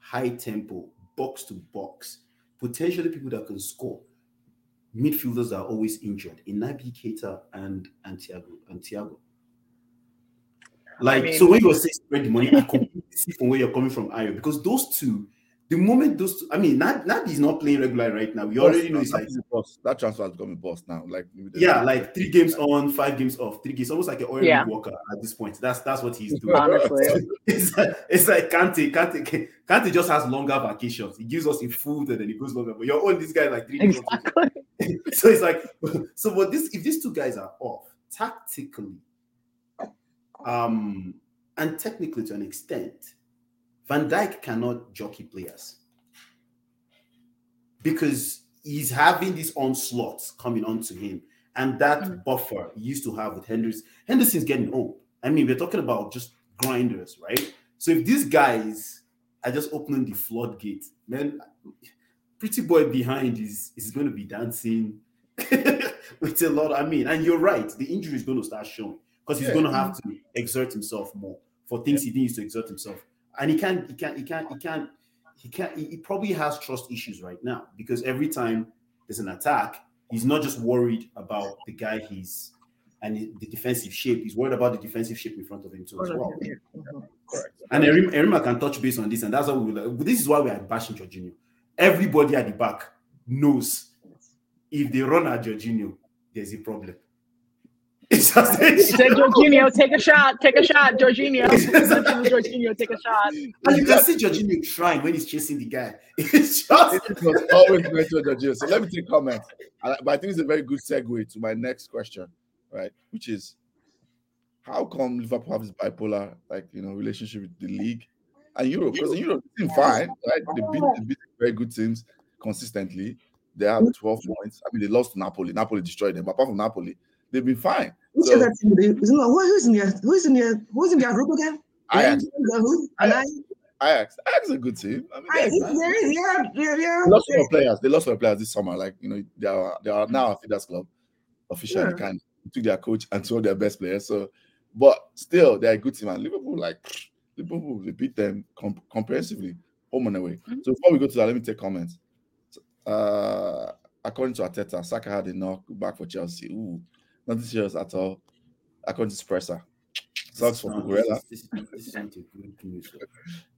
high tempo, box to box, potentially people that can score, midfielders are always injured, in Naby Keita and, and Thiago and Thiago? Like, mean- so when you were saying spread the money, I completely see from where you're coming from, Ayo, because those two, the moment those two, I mean, Nab, Naby is not playing regular right now. We already know it's like, That is a bust. that transfer has become a bust now. Like yeah, like three games on, five games off, three games, almost like an oil Yeah. worker at this point. That's that's what he's doing. Honestly. [LAUGHS] it's like, it's like Kante, Kante, Kante just has longer vacations. He gives us a food and then he goes longer. But you're on this guy like three days. Exactly. [LAUGHS] so it's like, so but this if these two guys are off tactically, um, and technically to an extent, Van Dijk cannot jockey players because he's having these onslaughts coming onto him, and that Mm. buffer he used to have with Henderson. Henderson's getting old. I mean, we're talking about just grinders, right? So if these guys are just opening the floodgate, man, pretty boy behind is is going to be dancing [LAUGHS] with a lot. I mean, and you're right, the injury is going to start showing because he's Yeah. going to have to exert himself more for things he needs to exert himself, and he can't, he can't, he can't, he can't, he can't. He, he probably has trust issues right now because every time there's an attack, he's not just worried about the guy he's and the the defensive shape. He's worried about the defensive shape in front of him too as well. Correct. And Erim, Erinma can touch base on this, and that's what we will. This is why we are bashing Jorginho. Everybody at the back knows if they run at Jorginho, there's a problem. [LAUGHS] It's just Said Jorginho, take a shot, take a shot, Jorginho. Jorginho, take a shot. and you can see Jorginho trying when he's chasing the guy. [LAUGHS] It's just It was always mentioned Jorginho. So let me take comment. But I think it's a very good segue to my next question, right? Which is how come Liverpool have this bipolar, like you know, relationship with the league and Europe? Because in Europe, they seem fine, right? They beat, they beat very good teams consistently. They have 12 points. I mean, they lost to Napoli. Napoli destroyed them. But apart from Napoli, they've been fine. Who So- to you? Is not- who- Who's in your who's in your who's in your group again? Ajax. Who? I Ajax. Ajax is a good team. I mean, I, yeah, yeah, yeah, yeah. they lost some players. They lost some players this summer. Like you know, they are they are now a Fidas club officially. Yeah. Kind of took their coach and two of their best players. So, but still, they're a good team. And Liverpool, like Liverpool, they beat them comp- comprehensively, home and away. Mhm. So before we go to that, let me take comments. Uh, according to Arteta, Saka had a knock back for Chelsea. Ooh, nothing serious at all. According to Spresser, sucks for No, Cucurella.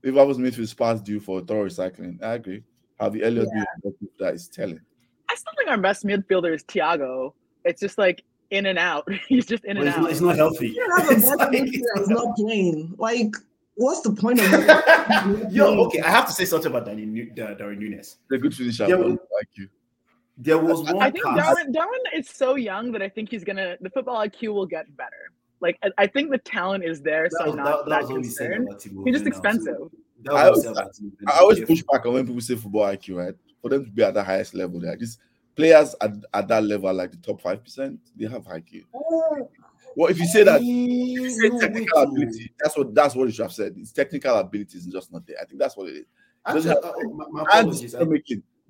Liverpool's midfield spots due for thorough recycling. I agree. Harvey Elliott view that is telling. I still think our best midfielder is Thiago. It's just like in and out. [LAUGHS] He's just in But and it's, out. not, it's not healthy. You have a [LAUGHS] It's like- midfielder not playing. Like, what's the point of [LAUGHS] that? Yo, okay, I have to say something about Danny Nu- Da- Darwin Nunez. The good finisher. Yeah, bro. well- like you. There was one I think pass. Darwin Darwin is so young that I think he's gonna the football IQ will get better. Like I, I think the talent is there, so That I'm was, not that, that that, was what we said concerned. He's just expensive. that I was always- what we said about Timo Werner. I always push back on when people say football IQ, right? For them to be at the highest level, there, these players at, at that level, like the top five percent, they have IQ. Well, if you say that, if you say technical ability, that's what that's what you should have said. It's technical abilities is just not there. I think that's what it is. Actually, Doesn't uh, my, my And apologies.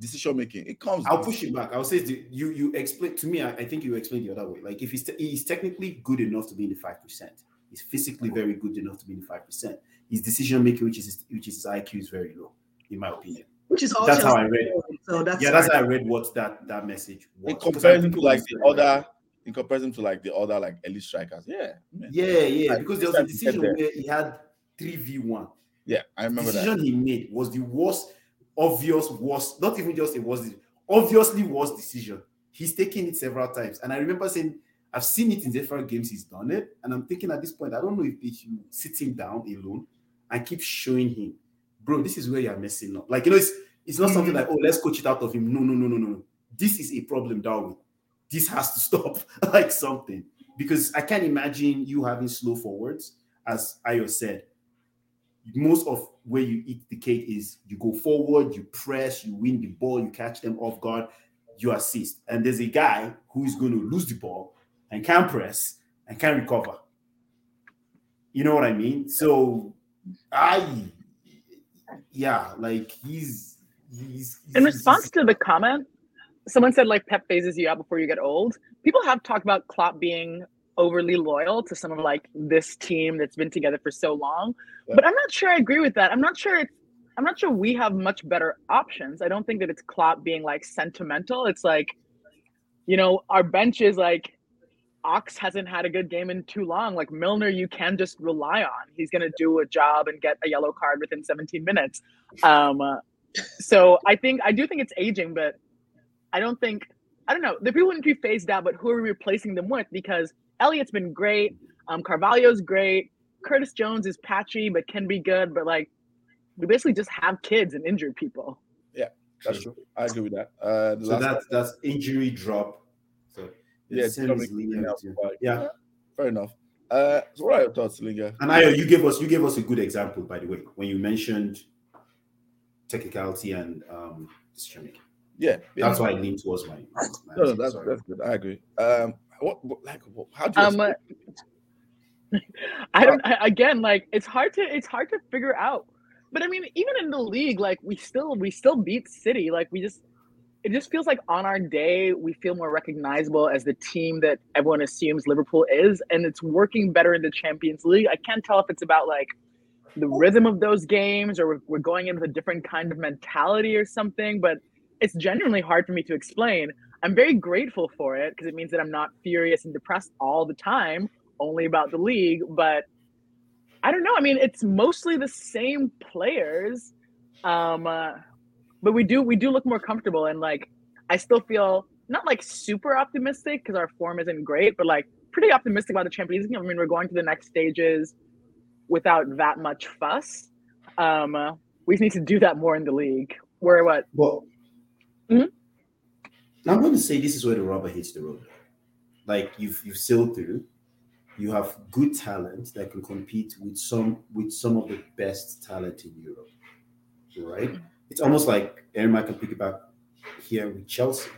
Decision making, it comes. I'll push it back. I'll say the, you you explain to me. I, I think you explain the other way. Like if he's te- he's technically good enough to be in the five percent, he's physically oh. very good enough to be in the five percent. His decision making, which is his, which is his IQ, is very low, in my opinion. Which is all That's how I read it. So that's yeah, that's how I read what that that message was. in Because I comparison to like the very- other, in comparison to like the other like elite strikers. Yeah, man. Yeah, yeah. Like, Because there was a it's time to get decision where he had three v one. yeah, I remember that. decision he made was the worst, obvious worst, not even just it was obviously worst decision. He's taken it several times. And I remember saying, I've seen it in different games he's done it. And I'm thinking at this point, I don't know if they should sit him down alone and keep showing him, bro, this is where you're messing up. Like, you know, it's it's not something mm. like, oh, let's coach it out of him. No, no, no, no, no, no. This is a problem, Darwin. This has to stop, [LAUGHS] like something. Because I can't imagine you having slow forwards, as Ayo said most of where you eat the cake is you go forward, you press, you win the ball, you catch them off guard, you assist. And there's a guy who's going to lose the ball and can't press and can't recover. You know what I mean? So I yeah, like he's he's, In he's- response to the comment, someone said like Pep phases you out before you get old. People have talked about Klopp being overly loyal to some of like this team that's been together for so long, Yeah. but I'm not sure I agree with that. I'm not sure it's I'm not sure we have much better options. I don't think that it's Klopp being like sentimental. It's like, you know, our bench is like Ox hasn't had a good game in too long. Like Milner, you can just rely on. He's gonna do a job and get a yellow card within 17 minutes. Um, so I think I do think it's aging, but I don't think I don't know. The people wouldn't be phased out, but who are we replacing them with? Because Elliott's been great, um, Carvalho's great, Curtis Jones is patchy but can be good, but like we basically just have kids and injured people. Yeah, that's true. I agree with that. Uh, so that's that's injury drop. So yeah, the same Dominic is lenient Lingerr, too. but Yeah. fair enough. Uh, so what are your thoughts, Lingerr? And Ayo, you gave us you gave us a good example, by the way, when you mentioned technicality and um decision making. Yeah, yeah. That's why I lean towards my. my No, no, that's sorry. that's good. I agree. Um, what, what like what, how do you Um, [LAUGHS] I don't I- again like it's hard to it's hard to figure out. But I mean, even in the league, like we still we still beat City. Like we just it just feels like on our day we feel more recognizable as the team that everyone assumes Liverpool is, and it's working better in the Champions League. I can't tell if it's about like the rhythm of those games or we're, we're going in with a different kind of mentality or something, but it's genuinely hard for me to explain. I'm very grateful for it because it means that I'm not furious and depressed all the time only about the league, but I don't know. I mean, it's mostly the same players, um, uh, but we do we do look more comfortable, and like I still feel not like super optimistic because our form isn't great, but like pretty optimistic about the Champions League. I mean, we're going to the next stages without that much fuss. Um, uh, we just need to do that more in the league. Where what? Well, Mhm. I'm going to say this is where the rubber hits the road. Like you've you've sailed through, you have good talent that can compete with some with some of the best talent in Europe, right? It's almost like Aaron can pick it back here with Chelsea.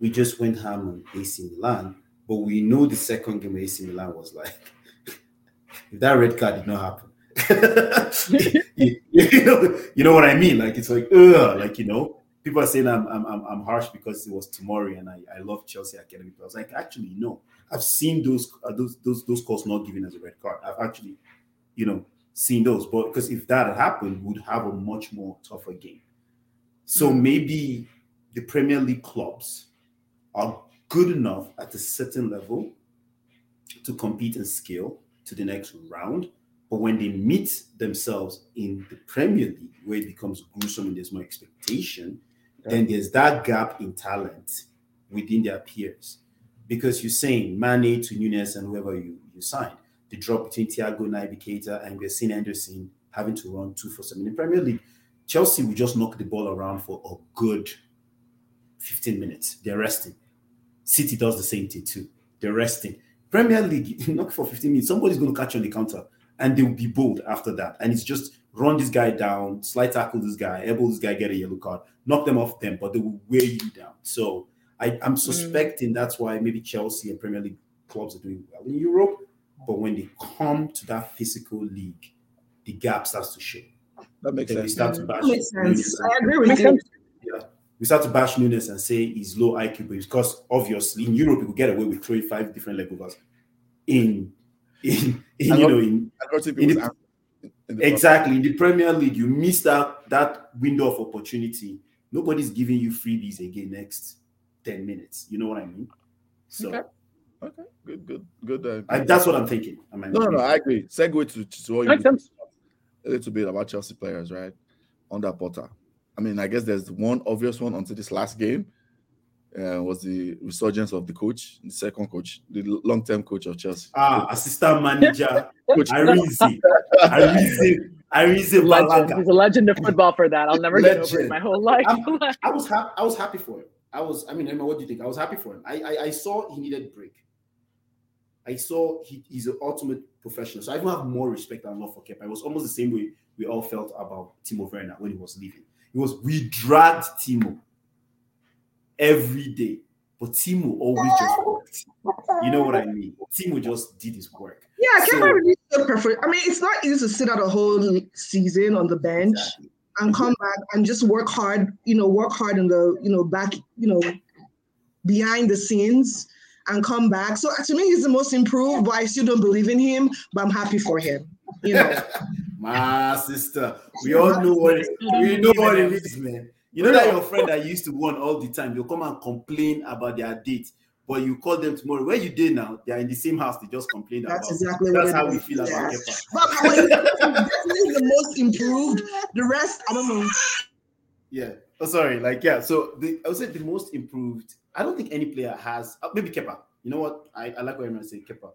We just went ham on AC Milan, but we know the second game AC Milan was like, [LAUGHS] if that red card did not happen, [LAUGHS] you you know, you know what I mean? Like it's like, ugh, like you know, people are saying I'm I'm I'm, I'm harsh because it was Tomori and I, I love Chelsea Academy. But I was like, actually, no. I've seen those uh, those those those calls not given as a red card. I've actually, you know, seen those. But because if that had happened, we'd have a much more tougher game. So Mm. maybe the Premier League clubs are good enough at a certain level to compete and scale to the next round. But when they meet themselves in the Premier League, where it becomes gruesome and there's more expectation, then there's that gap in talent within their peers. Because you're saying Mane to Nunez and whoever you, you signed, the drop between Thiago, Naby and we're seeing Henderson having to run two for seven in the Premier League. Chelsea will just knock the ball around for a good 15 minutes. They're resting. City does the same thing too. They're resting. Premier League, [LAUGHS] you knock for 15 minutes, somebody's going to catch on the counter and they will be bold after that. And it's just run this guy down, slide tackle this guy, elbow this guy, get a yellow card, knock them off them, but they will wear you down. So I, I'm mm. suspecting that's why maybe Chelsea and Premier League clubs are doing well in Europe. But when they come to that physical league, the gap starts to show. That makes Then we start to bash That makes Nunez sense. and- I agree with you. yeah. We start to bash Nunez and say he's low IQ, but it's because obviously in Europe you could get away with throwing five different leg overs. In in, in I you know in I In people's the- answer in exactly in the Premier League, you miss that that window of opportunity. Nobody's giving you freebies again next 10 minutes. You know what I mean? So Okay. Okay, good, good, good. Uh, I, that's what I'm thinking. I mean, no, no, no, I agree. Segue to, to what you Makes sense. a little bit about Chelsea players, right? Under Potter. I mean, I guess there's one obvious one until this last game. Uh, was the resurgence of the coach, the second coach, the long-term coach of Chelsea. ah, assistant manager [LAUGHS] Coach, Arizi. Arizi. Arizi Legend. He's a legend of football for that. I'll never get over it my whole life. [LAUGHS] I was happy. I was happy for him. I was. I mean, Emma, what do you think? I was happy for him. I I, I saw he needed break. I saw he, he's an ultimate professional. So I even have more respect and love for Kepa. It was almost the same way we all felt about Timo Werner when he was leaving. It was we dragged Timo every day, but Timo always just worked. You know what I mean? Timo just did his work. Yeah, I can't So- really so perfect. I mean, it's not easy to sit out a whole season on the bench Exactly. and come back and just work hard, you know, work hard in the, you know, back, you know, behind the scenes and come back. So to me, he's the most improved, but I still don't believe in him, but I'm happy for him. You know, [LAUGHS] My sister, we all know what it, we know what it is, man. You know that your friend that used to won all the time, they'll come and complain about their date, but you call them tomorrow. Where you did now? They are in the same house. They just complain about. that's exactly what That's how we feel about Yeah. Kepa. But definitely the most improved. The rest, I don't know. Yeah. Oh, sorry. Like, yeah. So the, I would say the most improved. I don't think any player has. uh, maybe Kepa. You know what? I, I like what everyone saying. Kepa.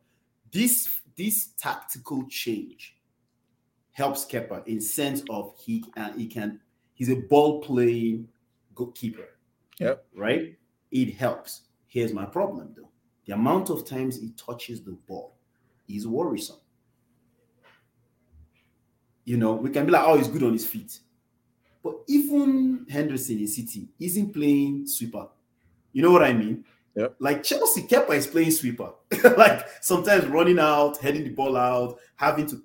This this tactical change helps Kepa in sense of he uh, he can he's a ball playing goalkeeper. Yep. Right. It helps. Here's my problem though. The amount of times he touches the ball is worrisome. You know, we can be like, oh, he's good on his feet. But even Henderson in City isn't playing sweeper. You know what I mean? Yep. Like Chelsea, Kepa is playing sweeper. [LAUGHS] like sometimes running out, heading the ball out, having to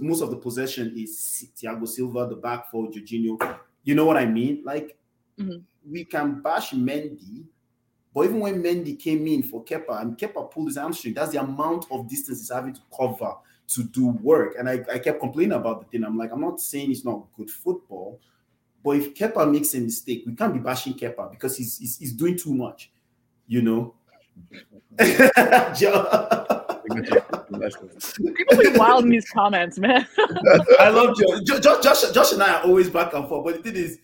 most of the possession is Thiago Silva, the back for Jorginho. You know what I mean? Like Mhm. we can bash Mendy, but even when Mendy came in for Kepa and Kepa pulled his hamstring, that's the amount of distance he's having to cover to do work. And I, I kept complaining about the thing. I'm like, I'm not saying it's not good football, but if Kepa makes a mistake, we can't be bashing Kepa because he's he's, he's doing too much, you know. [LAUGHS] Joe- People be wild in these comments, man. [LAUGHS] I love Josh. Jo- Jo- Josh. Josh and I are always back and forth. But the thing is,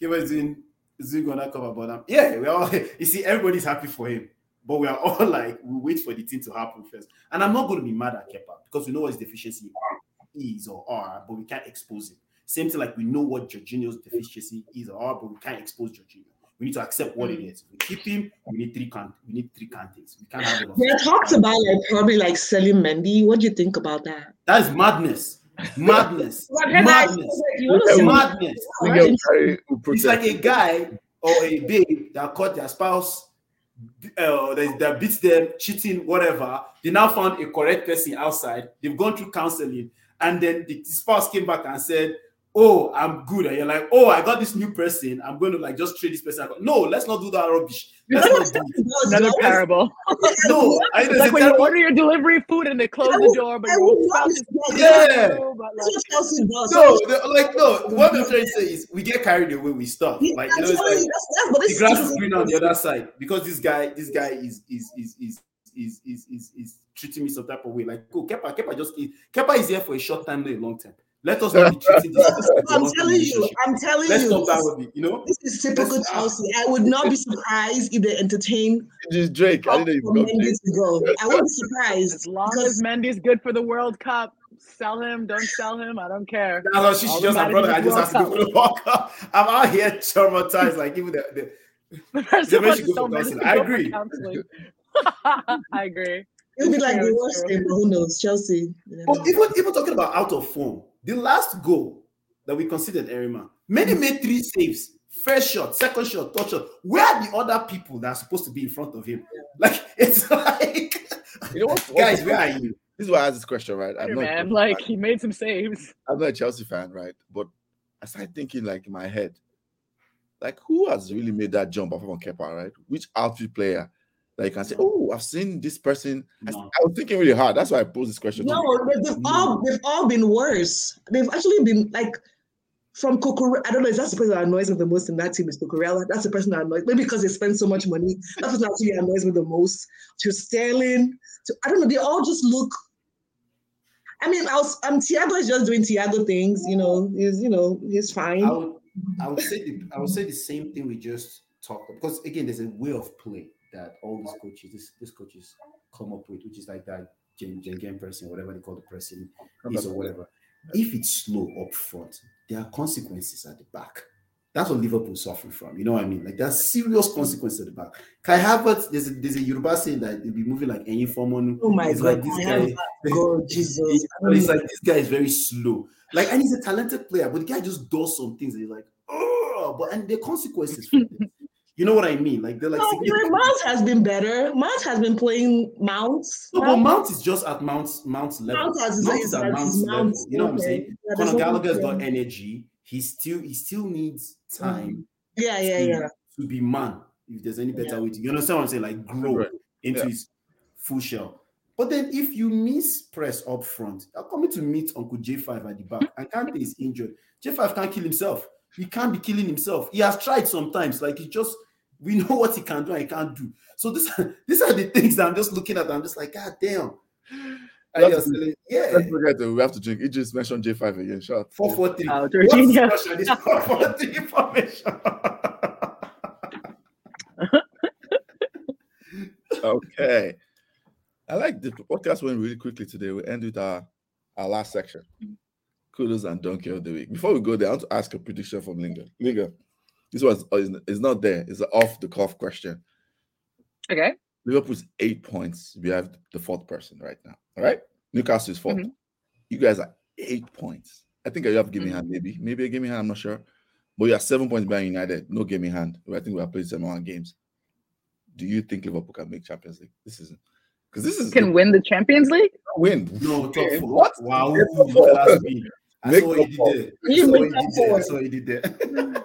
give us in Zoom gonna come about him. Um, yeah, we all [LAUGHS] you see, everybody's happy for him. But we are [LAUGHS] all like, we wait for the thing to happen first. And I'm not going to be mad at Kepa because we know what his deficiency is or are, but we can't expose it. Same thing like we know what Jorginho's deficiency is or are, but we can't expose Jorginho. We need to accept what it is. We keep him. We need three can. We need three candidates. We can't have it. They talked about like probably like selling Mendy. What do you think about that? That is madness. Madness. [LAUGHS] But madness. you wanna Yeah, sell- Madness. Miguel Carey will It's like a guy or a babe that caught their spouse uh, that, that beats them, cheating, whatever. They now found a correct person outside. They've gone through counseling, and then the spouse came back and said, "Oh, I'm good," and you're like, "Oh, I got this new person. I'm going to like just trade this person." No, let's not do that rubbish. Let's not do it. Another parable. [LAUGHS] No, I, It's like when you order your delivery food and they close the door, but I your would spouse is to- Yeah. but like, That's what Chelsea does. No, the- like no. What I'm trying to say is we get carried away with stuff. Like you know, it's like you, that's, that's, but the grass is is green on the other side because this guy, this guy is is is is is is is, is treating me some type of way. Like, oh, Kepa, Kepa just Kepa is here for a short time, not a long time. Let us not be treating this. as [LAUGHS] a I'm telling you. I'm telling Let's you. stop that This, with it. You know, this is typical Let's- Chelsea. I would not be surprised if they entertain Just Drake. I didn't even know. Mendy to go. I wouldn't be surprised as long because as Mendy's good for the World Cup, sell him, don't sell him, I don't care. no, no, she, All just her brother. I managers just have to go to the World Cup. I'm out here traumatized. Like even the, the [LAUGHS] The person Maybe I wants should to go sell for Mendy counseling. [LAUGHS] I agree. counseling. I agree. it'll be like the worst true. thing, but who knows? Chelsea. you never But even even talking about out of form, the last goal that we considered Erinma, many mm. made three saves. First shot, second shot, third shot. Where are the other people that are supposed to be in front of him? Like [LAUGHS] it's like, You know what? guys, where are you? This is why I asked this question, right? I'm not, man, like he made some saves. I'm not a Chelsea fan, right? But I started thinking, like in my head, like who has really made that jump off on Kepa, right? Which outfield player that you can say, oh, I've seen this person. I, No. I was thinking really hard. That's why I posed this question. No, they- they've all they've all been worse. They've actually been like from Cucurella. I don't know. Is that the person that annoys me the most in that team? Is Cucurella? That's the person that annoys maybe because they spend so much money. That's what actually annoys me the most. To Sterling, to I don't know. They all just look. I mean, I was, um, Thiago is just doing Thiago things. You know, he's you know he's fine. I would, I would say the, I would say the same thing we just talked about because again, there's a way of play that all these coaches, this these coaches come up with, which is like that gen, gen game pressing, whatever they call the pressing is or whatever. If it's slow up front, there are consequences at the back. That's what Liverpool suffering from. You know what I mean? Like there are serious consequences at the back. Kai Havertz, there's a, there's a Yoruba saying that they'll be moving like any form oh my it's god! [LAUGHS] like this I guy. have- God, Jesus! It's like this guy is very slow. Like, and he's a talented player, but the guy just does some things. And he's like, oh, but and the consequences. [LAUGHS] for it. You know what I mean? Like they're like. No, significant- Mount has been better. Mount has been playing Mounts. No, but Mount is just at Mount's Mount's level. Mount has Mount is is at has Mount's level. Mount. You know what I'm saying? Yeah, Conor Gallagher's got energy. He still he still needs time Yeah, yeah, to, yeah. to be man. If there's any better Yeah. way to, you understand what I'm saying? Like grow Right. into Yeah. his full shell. But then if you miss press up front, I'm coming to meet Uncle J5 at the back, and Kante is injured. J5 can't kill himself. He can't be killing himself. He has tried sometimes. Like he just we know what he can do and he can't do. So this these are the things that I'm just looking at. I'm just like, God damn. And That's you're saying, yeah, Let's forget that we have to drink. You just mentioned J5 again. Shot. four four three. Oh, What Jorginho. discussion is four four three formation? [LAUGHS] Okay. I like the podcast went really quickly today. We end with our, our last section. Kudos and donkey of the week. Before we go there, I want to ask a prediction from Lingerr. Lingerr, this was is, is not there. It's an off the cuff question. Okay. Liverpool's eight points. We have the fourth person right now. All right. Newcastle is 4th Mhm. You guys are eight points. I think you have gaming hand, maybe. Maybe a gaming hand, I'm not sure. But you are seven points behind United. No gaming hand. I think we have played seven one games. Do you think Liverpool can make Champions League this season? Because this is Can win the Champions League? win. No, top four. What? Wow, Top look four. at that speed. I Make saw what top you four. did. I You saw make what you top did there. I saw what you did there. [LAUGHS]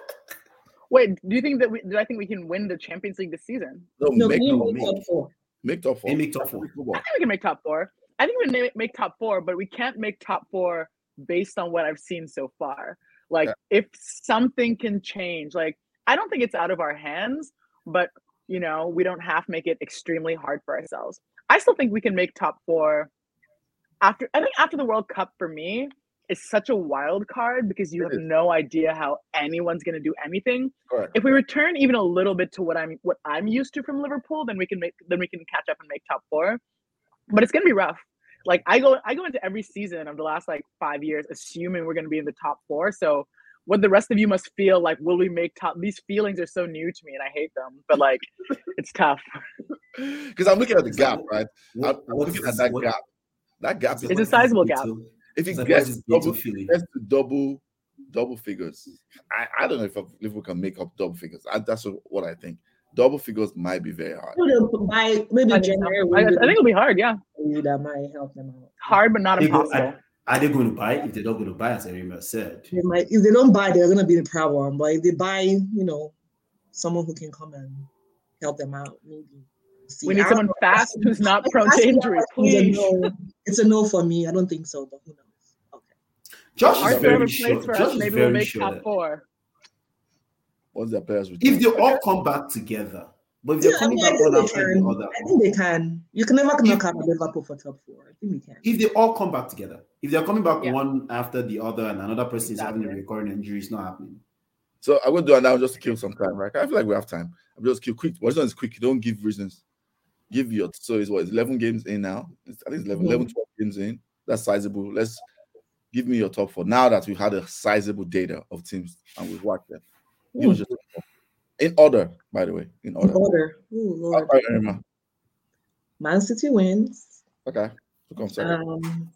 Wait, do you think that we do I think we can win the Champions League this season? No, No, make, can no, make make- top four? make top four. They make top four. I think we can make top four. I think we can make top four, but we can't make top four based on what I've seen so far. Like, Yeah. if something can change, like, I don't think it's out of our hands, but you know, we don't have to make it extremely hard for ourselves. I still think we can make top four after, I think after the World Cup for me is such a wild card because you It have is. no idea how anyone's going to do anything Correct. if we return even a little bit to what I'm what I'm used to from Liverpool, then we can make then we can catch up and make top four. But it's gonna be rough. Like I go I go into every season of the last like five years assuming we're gonna be in the top four. So what the rest of you must feel like will we make top these feelings are so new to me and I hate them. But like [LAUGHS] it's tough. Because I'm looking at the gap, right? I'm, What- I'm looking at that what- gap. That gap is It's a sizable this gap. little- if it it's gets what is to double, little feeling? gets to double double figures. I, I don't know if uh, Liverpool can make up double figures. I, that's what I think. double figures might be very hard. By maybe I think, so. January, I, I think it'll be hard. Yeah, that might help them out. hard but not impossible. Are they going to buy? If they're not going to buy, as Erinma said, They might, if they don't buy, they're gonna be the problem. But if they buy, you know, someone who can come and help them out, maybe. See, We need I someone know. fast who's not prone to why injury. It's a, no. it's a no for me. I don't think so, but who knows? Okay. Josh Our is very whoever sure. plays for Josh us, is maybe we'll very make sure top four. Once their players if they all come back together, but if they're Yeah, I coming mean, back one after the other, I think they can. You can never knock out Liverpool for top four. I think we can. if they all come back together, if they're coming back Yeah. one after the other, and another person is having a Exactly. recurring injury, it's not happening. So I'm gonna do it now just to kill some time, right? I feel like we have time. I'm just kill quick. What's is quick? Don't give reasons. Give your so it's what it's 11 games in now. It's, I think it's 11, Mhm. 11, 12 games in. That's sizable. Let's give me your top four now that we've had a sizable data of teams and we've watched them. Give us your top four. in order, by the way, in order. In Order. Oh Lord. All right, Irma. Man City wins. Okay, who comes second? Um,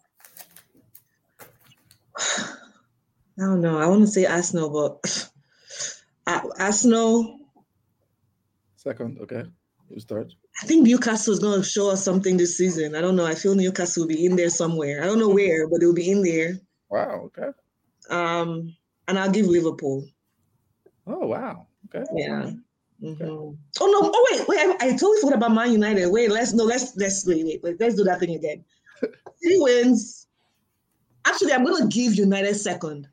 [SIGHS] I don't know. I want to say Arsenal, but [SIGHS] uh, Arsenal. second, okay. Who's third? I think Newcastle is going to show us something this season. I don't know. I feel Newcastle will be in there somewhere. I don't know where, but they'll be in there. Wow. Okay. Um, and I'll give Liverpool. Oh wow. Okay. Yeah. Mhm. Oh no! Oh wait, wait! I, I totally forgot about Man United. Wait, let's no, let's let's wait, wait, wait. Let's do that thing again. [LAUGHS] Three wins. Actually, I'm gonna give United second.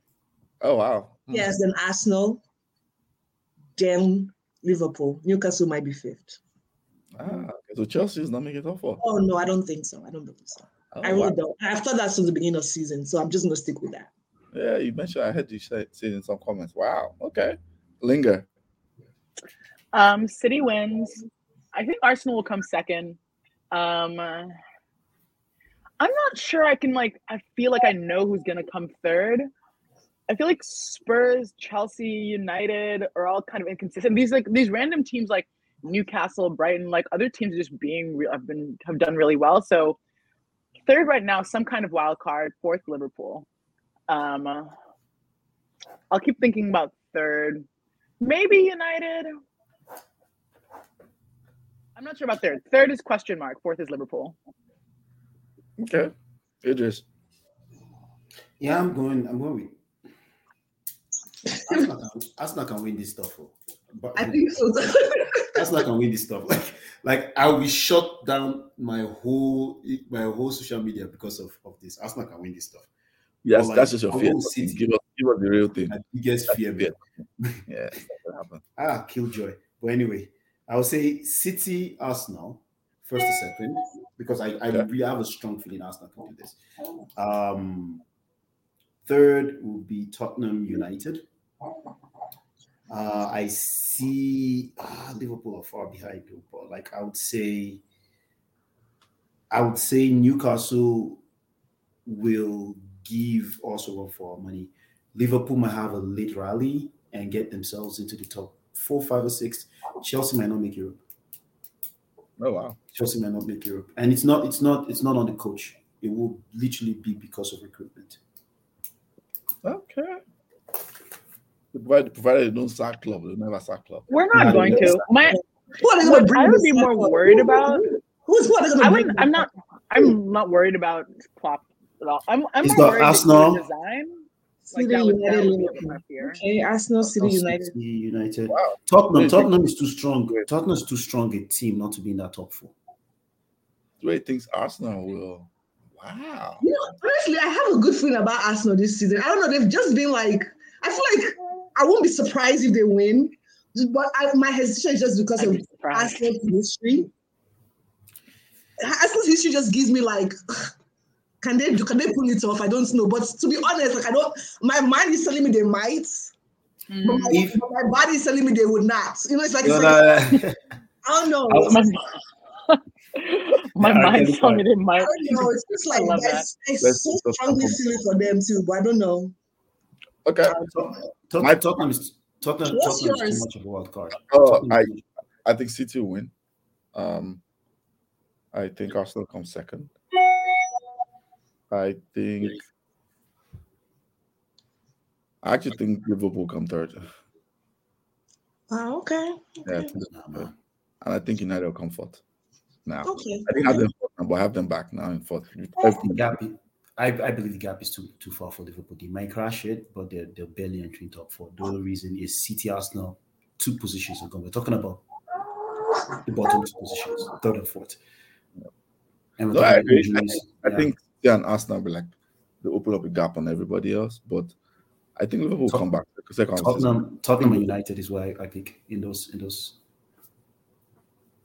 Oh wow. Hmm. Yes, then Arsenal, then Liverpool. Newcastle might be fifth. Ah. So Chelsea is not making top four. Oh no, I don't think so. I don't believe so. Oh, I wow. really don't. I've thought that since the beginning of season, so I'm just gonna stick with that. Yeah, you mentioned I heard you say, say in some comments. Wow. Okay. Lingerr. Um, City wins. I think Arsenal will come second. Um, I'm not sure. I can like. I feel like I know who's gonna come third. I feel like Spurs, Chelsea, United are all kind of inconsistent. These like these random teams like Newcastle, Brighton, like other teams are just being real have been have done really well. So third right now, some kind of wild card. Fourth, Liverpool. Um, I'll keep thinking about third. Maybe United. I'm not sure about third. Third is question mark. Fourth is Liverpool. Okay. Idris. Yeah, I'm going. I'm going with. Arsenal can, Arsenal can win this stuff. oh. But I think so. Arsenal can win this stuff. [LAUGHS] Like, like I will shut down my whole my whole social media because of, of this. Arsenal can win this stuff. Yes, like, that's just your fear. City. Give us, give us the real thing. My biggest fear. fear. man. [LAUGHS] Yeah, that's. Ah, killjoy. But anyway, I would say City, Arsenal, first to second, because I, I Okay. really have a strong feeling Arsenal can do this. Um, third will be Tottenham United. Uh, I see ah, Liverpool are far behind, but like I would say, I would say Newcastle will give also run for money. Liverpool might have a late rally and get themselves into the top four, five, or six. Chelsea might not make Europe. Oh wow. Chelsea might not make Europe, and it's not. It's not. It's not on the coach. It will literally be because of recruitment. Okay. Provided, provided they don't sack club, they never sack club. We're not Yeah, going to. My Who what I would be more for? worried about. Who's who are they gonna I bring wouldn't. this I'm not. I'm not worried about Klopp at all. I'm. I'm He's more got worried about Arsenal. the design. City Like that would, that United, Liverpool. Okay, Arsenal, City United. United. Wow. Tottenham. Tottenham is too strong. Tottenham is too strong a team not to be in that top four. The way he thinks Arsenal will. Wow. You know, honestly, I have a good feeling about Arsenal this season. I don't know. They've just been like, I feel like I won't be surprised if they win. But I, my hesitation is just because I'd of be. Arsenal's history. Arsenal's history just gives me like, [SIGHS] can they can they pull it off? I don't know. But to be honest, like I don't. My mind is telling me they might, but, Mm. my, If- but my body is telling me they would not. You know, it's like, it's no, like no. I don't know. My, my Yeah, I mind's telling me they I might. don't know. It's just like love it's, it's Let's so strongly that. feeling for them too, but I don't know. Okay. Tot- My- Tottenham is Tottenham, What's Tottenham is too much of a wild card. Oh, I, I think City will win. Um, I think Arsenal comes second. I think. I actually think Liverpool come third. Oh, okay. Yeah, Okay. to the- Nah, man. and I think United will come fourth. Now Okay. I didn't have them, but I have them back now in fourth. The gap, i- I, I believe the gap is too too far for Liverpool. They might crash it, but they're, they're barely entering top four. The only reason is City, Arsenal, two positions ago. We're talking about the bottom two positions, third and fourth. And No, I agree. I injuries. think, I Yeah. think City and Arsenal will be like they open up a gap on everybody else, but I think Liverpool will Tot- come back. Second. Tottenham, Tottenham and United is why I pick in those in those.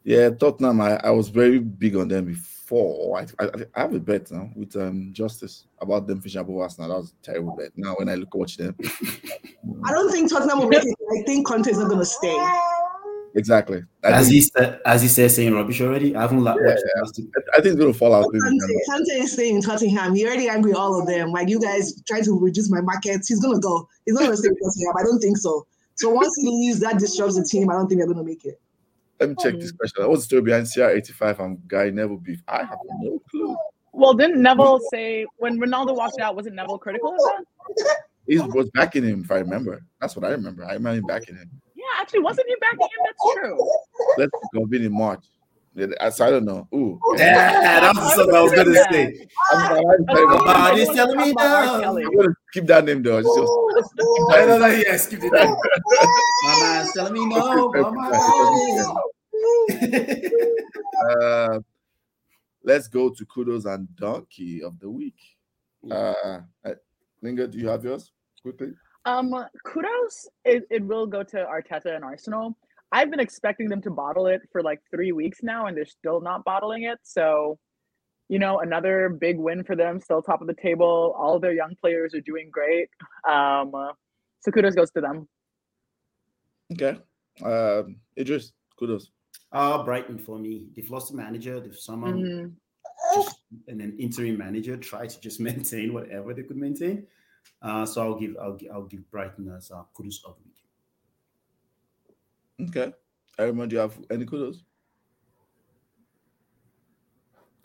Yeah, Tottenham. I, I was very big on them before. I, I, I have a bet now with um Justice about them finishing above Arsenal. That was a terrible bet. Now when I look watch them, I don't think Tottenham will make it. I think Conte is not going to stay. exactly. I As think, he said, as he said, saying rubbish already. I haven't Yeah, watched the last two. I think it's gonna fall out. Conte, Conte is staying in Tottenham. He already angry all of them. Like you guys trying to reduce my market. He's gonna go. He's not gonna stay in Tottenham. I don't think so. So once he leaves, that disrupts the team. I don't think they're gonna make it. Let me check this hmm. question. What's the story behind CR85 and Gary Neville beef? I have no clue. Well, didn't Neville say when Ronaldo walked out? Wasn't Neville critical of that? He was backing him, if I remember. That's what I remember. I remember him backing him. Yeah, actually, wasn't he backing him? That's true. Let's go in March. Yeah, I, so I don't know. Ooh. [LAUGHS] Yeah, that's what I was gonna say. I'm, I'm, I this was telling me talking about R. no. Kelly. I'm gonna keep that name though. It's just, No, no, no, yeah, skip it. [LAUGHS] down. Mama's telling me no. Mama. [LAUGHS] uh, let's go to kudos and donkey of the week. Uh, Lingerr, do you have yours quickly? Um, kudos. It, it will go to Arteta and Arsenal. I've been expecting them to bottle it for like three weeks now, and they're still not bottling it. So, you know, another big win for them. Still top of the table. All of their young players are doing great. Um, so kudos goes to them. Okay. Um, Idris, kudos. Uh, Brighton for me. They've lost a manager. They've somehow Mhm. just and an interim manager try to just [LAUGHS] maintain whatever they could maintain. Uh, so I'll give I'll give, I'll give Brighton as uh, kudos of the week. Okay. Everyone, do you have any kudos?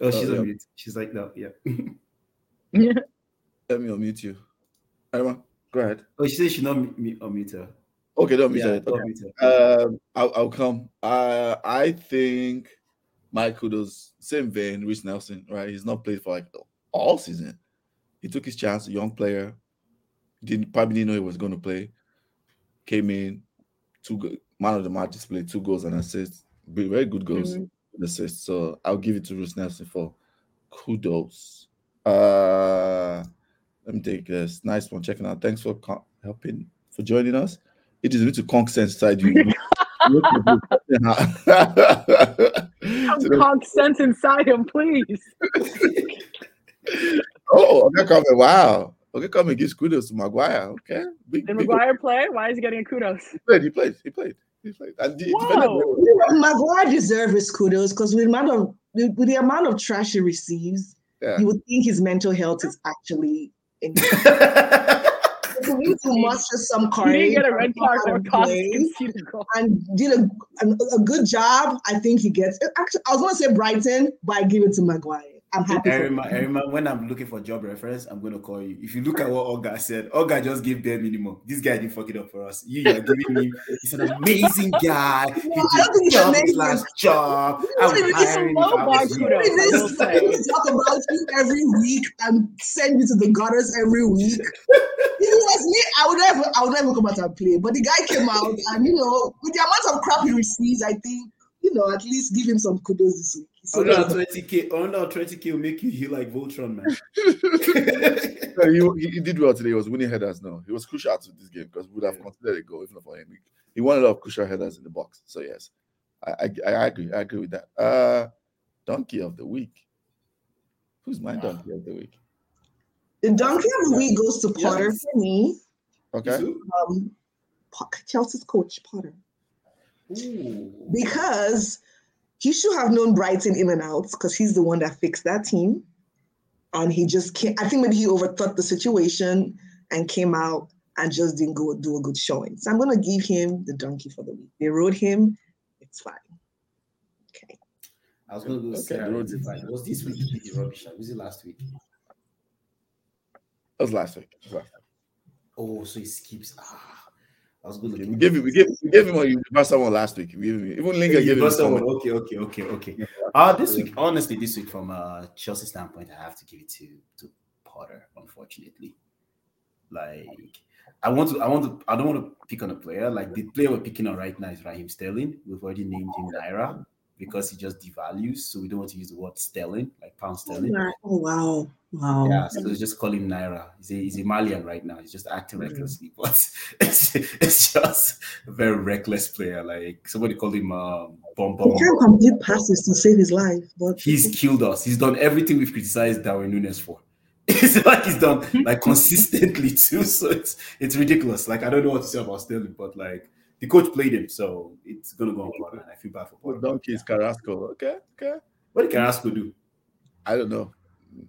Oh, she's yeah. on mute. She's like no, yeah. [LAUGHS] Let me unmute you. Everyone, go ahead. Oh, she said she not mu- mu- unmute her. Okay, don't mute Yeah. Okay. unmute her. Um, I'll, I'll come. Uh, I think my kudos, same vein, Reiss Nelson, right? He's not played for like all season. He took his chance, a young player. Didn't probably didn't know he was going to play. Came in, two man of the match display, two goals and assists. Very good goals, Mhm. and assists. So I'll give it to Reiss Nelson for kudos. Uh, let me take this. Nice one. Checking out. Thanks for co- helping for joining us. It is to conk sense inside you. [LAUGHS] Sense inside him, please. [LAUGHS] oh, okay, coming. Wow. Okay, coming gives kudos to Maguire. Okay. Big, Did big- play? Why is he getting a kudos? He played, he played, he played, he played. And he Whoa. Maguire deserves his kudos because with the amount of with with the amount of trash he receives, Yeah. you would think his mental health is actually in. For him to muster some He courage didn't get a red card out and and cost play conceded goal. and did a, a, a good job. I think he gets. Actually, I was going to say Brighton, but I give it to Maguire. I'm happy. For Erinma, him. Erinma, when I'm looking for job reference, I'm gonna call you. If you look at what Olga said, Olga just gave bare minimum. This guy didn't fuck it up for us. You are giving me. He's an amazing guy. [LAUGHS] He No, I don't think did he's job his amazing. last job. I It's would a hire him if low I bar was you. kudos. If I will this- say. if we talk about you every week and send you to the gutters every week. [LAUGHS] If it was me, I would never, I would never come out and play. But the guy came out, and you know, with the amount of crap he receives, I think you know at least give him some kudos this week. So, Under 20k, under 20k will make you heal like Voltron, man. [LAUGHS] [LAUGHS] No, he, he did well today. He was winning headers. No, he was crucial to this game because we would have Yeah. considered a goal if not for him. He, he won a lot of crucial headers in the box. So yes, I, I I agree. I agree with that. Uh, donkey of the week. Who's my donkey of the week? the donkey of the week goes to Potter Yes. for me. Okay. Um, Chelsea's coach Potter Ooh. because he should have known Brighton in and out because he's the one that fixed that team, and he just can't. I think maybe he overthought the situation and came out and just didn't go do a good showing. So I'm gonna give him the donkey for the week. They rode him. It's fine. Okay. I was gonna go Okay, Sarah. the road It is- was this week he did the rubbish. Was it last week? That was last week. That was last week. Oh, so he skips. Ah, I was good Okay, looking. we gave him, we gave, we gave him a universal one last week. We gave him, even Lingerr gave him one. Okay, okay, okay, okay. Uh this week, honestly, this week from a Chelsea standpoint, I have to give it to to Potter, unfortunately. Like I want to, I want to, I don't want to pick on a player. Like the player we're picking on right now is Raheem Sterling. We've already named him Naira because he just devalues. So we don't want to use the word sterling, like pound sterling. Oh wow. Wow. Yeah, so just call him Naira. He's a, he's a Malian right now. He's just acting recklessly, [LAUGHS] but it's, it's just a very reckless player. Like somebody called him um, Bom Bom. He can't complete passes to save his life, but He's killed us. He's done everything we've criticized Darwin Nunez for. [LAUGHS] It's like he's done like [LAUGHS] consistently too. So it's it's ridiculous. Like I don't know what to say about Sterling, but like the coach played him, so it's gonna go on Potter, and I feel bad for Oh, Potter. Donkeys, Carrasco. Okay, okay. What did Carrasco do? I don't know.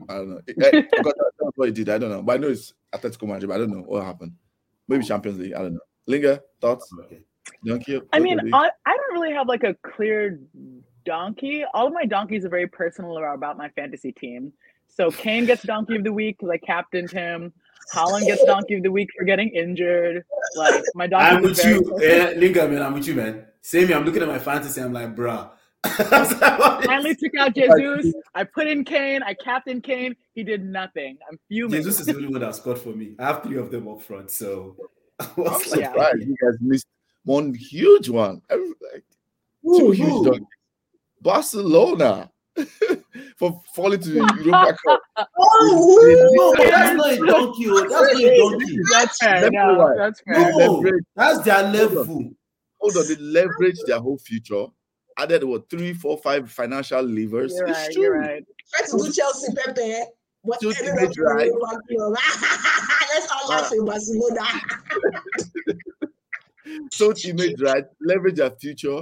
I don't know. Eh, I forgot that's what he did. I don't know. But I know it's Atletico Madrid. But I don't know what happened. Maybe Champions League. I don't know. Lingerr, thoughts? Okay. Donkey? I mean, I, I don't really have like a clear donkey. All of my donkeys are very personal about, about my fantasy team. So Kane gets donkey of the week because I captained him. Haaland gets donkey of the week for getting injured. Like my donkey. I'm with you, yeah, Lingerr, man. I'm with you, man. Same here. I'm looking at my fantasy. I'm like, bruh. [LAUGHS] Finally took out Jesus. I put in Kane. I captained Kane. He did nothing. I'm fuming. Jesus is the only one that scored for me. I have three of them up front, so [LAUGHS] I I'm was oh, like, Yeah. surprised you guys missed one huge one. Every, like, two Ooh, huge ooh. donkeys. Barcelona [LAUGHS] for falling to the Europa Cup. Oh, no, that's not a donkey. oh, That's not a donkey. That's fair. Let No, that's fair. No. That's their level. hold on, they leveraged their whole future. Added what three, four, five financial levers. You're it's right. true. You're right. Try to do Chelsea, Pepe. Eh? What Chelsea ended made up right. in Europa Club. Let's [LAUGHS] all laugh in Barcelona. [LAUGHS] So image right, leverage their future,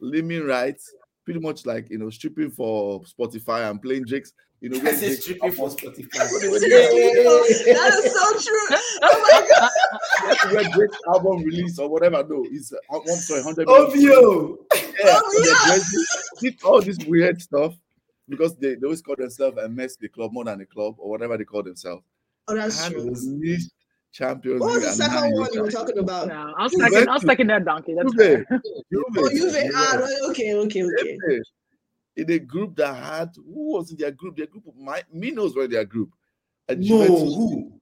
liming rights, pretty much like you know, stripping for Spotify and playing Drake's, you know, I when said stripping for Spotify. [LAUGHS] that is so true. [LAUGHS] Oh my god. when Drake's album release or whatever. No, it's uh, one sorry, hundred million. Obvio. Yeah, Oh, yeah. dressing- all this weird stuff because they, they always call themselves a mess the club more than a club or whatever they call themselves. Oh, that's And true. missed Champions What was League the second one you were talking about? No, I'll second. I'll second that donkey. That's Juve. fair. [LAUGHS] Juve. Oh, Juve. Yeah. Ah, no, okay, okay, okay. Juve. In a group that had who was in their group? Their group of my Minos were in their group. And No, Juventus, who?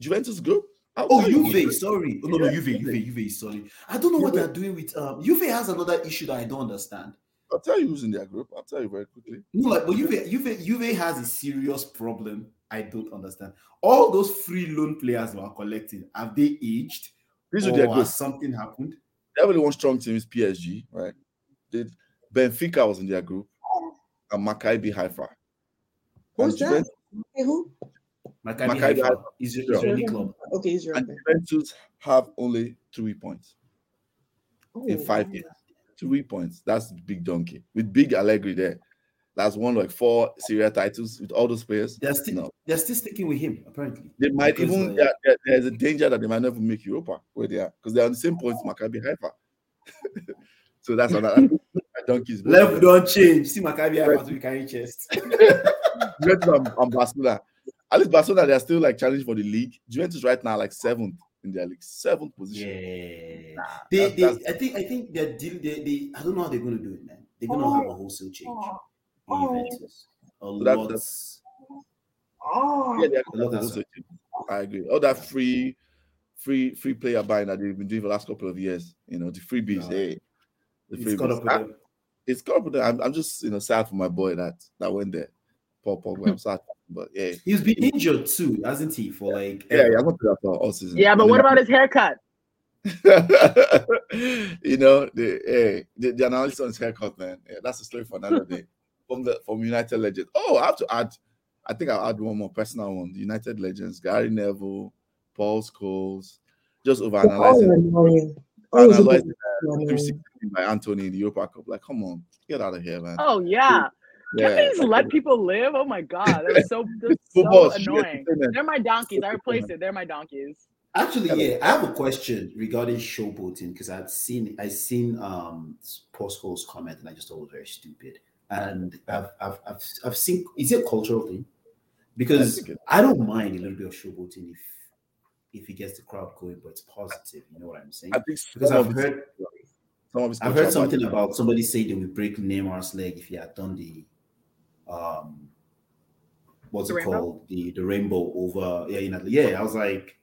Juventus group. I'll Oh, tell you. Juve. Sorry. Oh, no, no, Yeah, Juve, Juve. Juve, Juve sorry. I don't know what they're doing with um. Juve has another issue that I don't understand. I'll tell you who's in their group. I'll tell you very quickly. No, like, but Juve, Juve, Juve has a serious problem. I don't understand. All those free loan players we are collecting, have they aged? These are or their group. has something happened? They have only one strong team is PSG, right? They, Benfica was in their group, and Maccabi Haifa. Who's And that? Juventus- Okay, who? Maccabi Maccabi Haifa, Haifa. Israel, Yeah. Israeli club. Okay, Israel. And Juventus have only three points in Oh, five years. Three points. That's big donkey with big Allegri there. That's one like four Serie titles with all those players. They're still No. they're still sticking with him, apparently. They might Because, even uh, there- there- there's a danger that they might never make Europa where they are because they're on the same points as Maccabi Haifa. [LAUGHS] so that's another donkeys. both of Level them. don't change. See Maccabi Haifa to be carrying chest. [LAUGHS] Juventus and, and Barcelona. At least Barcelona, they're still like challenging for the league. Juventus right now, like seventh in their league, seventh position. Yeah. Nah, They, that's- they, I think, I think they're deal. They, they, I don't know how they're going to do it, man. They're going to have a wholesale change in Oh. Juventus. A So lot. that's- Oh, yeah, they're I love that also- I agree. All that free, free, free player buying that they've been doing for the last couple of years. You know, the freebies. Yeah. Hey, eh? the It's freebies. caught up with I- them. it's caught up with them. I'm, I'm just you know sad for my boy that that went there. Paul Pogba. I'm [LAUGHS] sad, but yeah, He's been injured too, hasn't he? For like yeah, yeah. I'm not that for all season. Yeah, but what about his haircut? [LAUGHS] you know, the hey, the, the analysis on his haircut, man. Yeah, that's a story for another day. From the from United legends. Oh, I have to add. I think I'll add one more personal one. United legends: Gary Neville, Paul Scholes. Just over oh, analyzing, annoying. Oh, analyzing by Antony in the Europa Cup. Like, come on, get out of here, man. Oh yeah. Can we just let people live? Oh my god, that was so [LAUGHS] that's so annoying. They're my donkeys. I replaced it. They're my donkeys. Actually, yeah, I have a question regarding showboating because I've seen I've seen um Postco's comment and I just thought it was very stupid. And I've I've I've, I've seen is it a cultural thing? Because think I don't mind a little bit of showboating if if he gets the crowd going, but it's positive. You know what I'm saying? I think Because some I've heard some of I've heard something bad. about somebody say they would break Neymar's leg if he had done the um what's The it rainbow? called? The the rainbow over yeah, you know, yeah. I was like,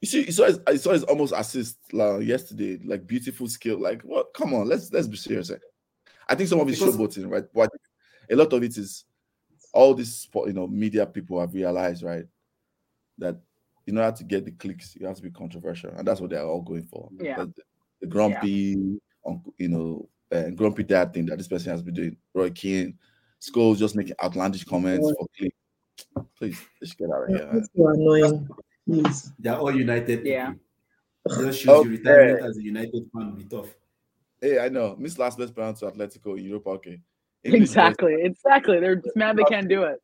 You see, you saw his, I saw his almost assist like, yesterday, like beautiful skill. Like, what? Come on, let's let's be serious. I think some of it's Because- showboating, right? But a lot of it is all these you know, media people have realized, right, that in order to get the clicks, you have to be controversial, and that's what they're all going for. Yeah. The, the grumpy, uncle- you know, uh, grumpy dad thing that this person has been doing. Roy Keane, Scholes just making outlandish comments for click. Please, let's get out of here. man. That's so annoying. Please. they're all United. Yeah. It Just shows Okay. you retirement as a United fan will be tough. Hey, I know. Miss last best penalty to Atletico in Europa. Okay. English boys- Exactly, exactly. They're just mad they can't do it.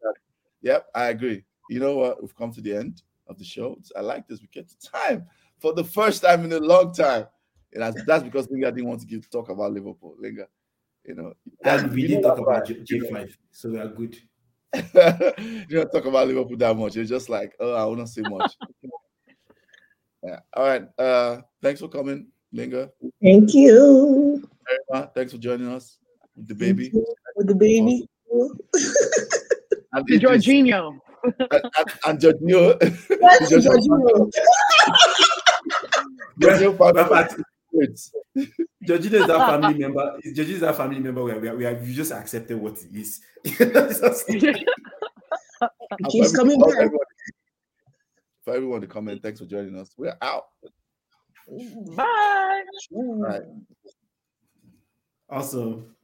Yep, I agree. You know what? We've come to the end of the show. I like this. We get to time for the first time in a long time. And that's, that's because Lingerr didn't want to give talk about Liverpool. Lingerr, you know, And we didn't talk about right? J- J5, so we are good. [LAUGHS] you don't talk about Liverpool that much. You're just like, oh, I wouldn't say much. [LAUGHS] yeah. All right. Uh, thanks for coming, Lingerr. Thank you. Thanks for joining us with the baby. With the baby. And To Idris. Jorginho. and, and, and Jorginho. That's Jorginho. Jorginho found But- but it. Is our family member. Jorginho is our family member. We, are, we, are, we, just accepted what he. It's just- keeps for coming everyone- back. everyone- For everyone to comment, thanks for joining us. We're out. Bye. All right. awesome.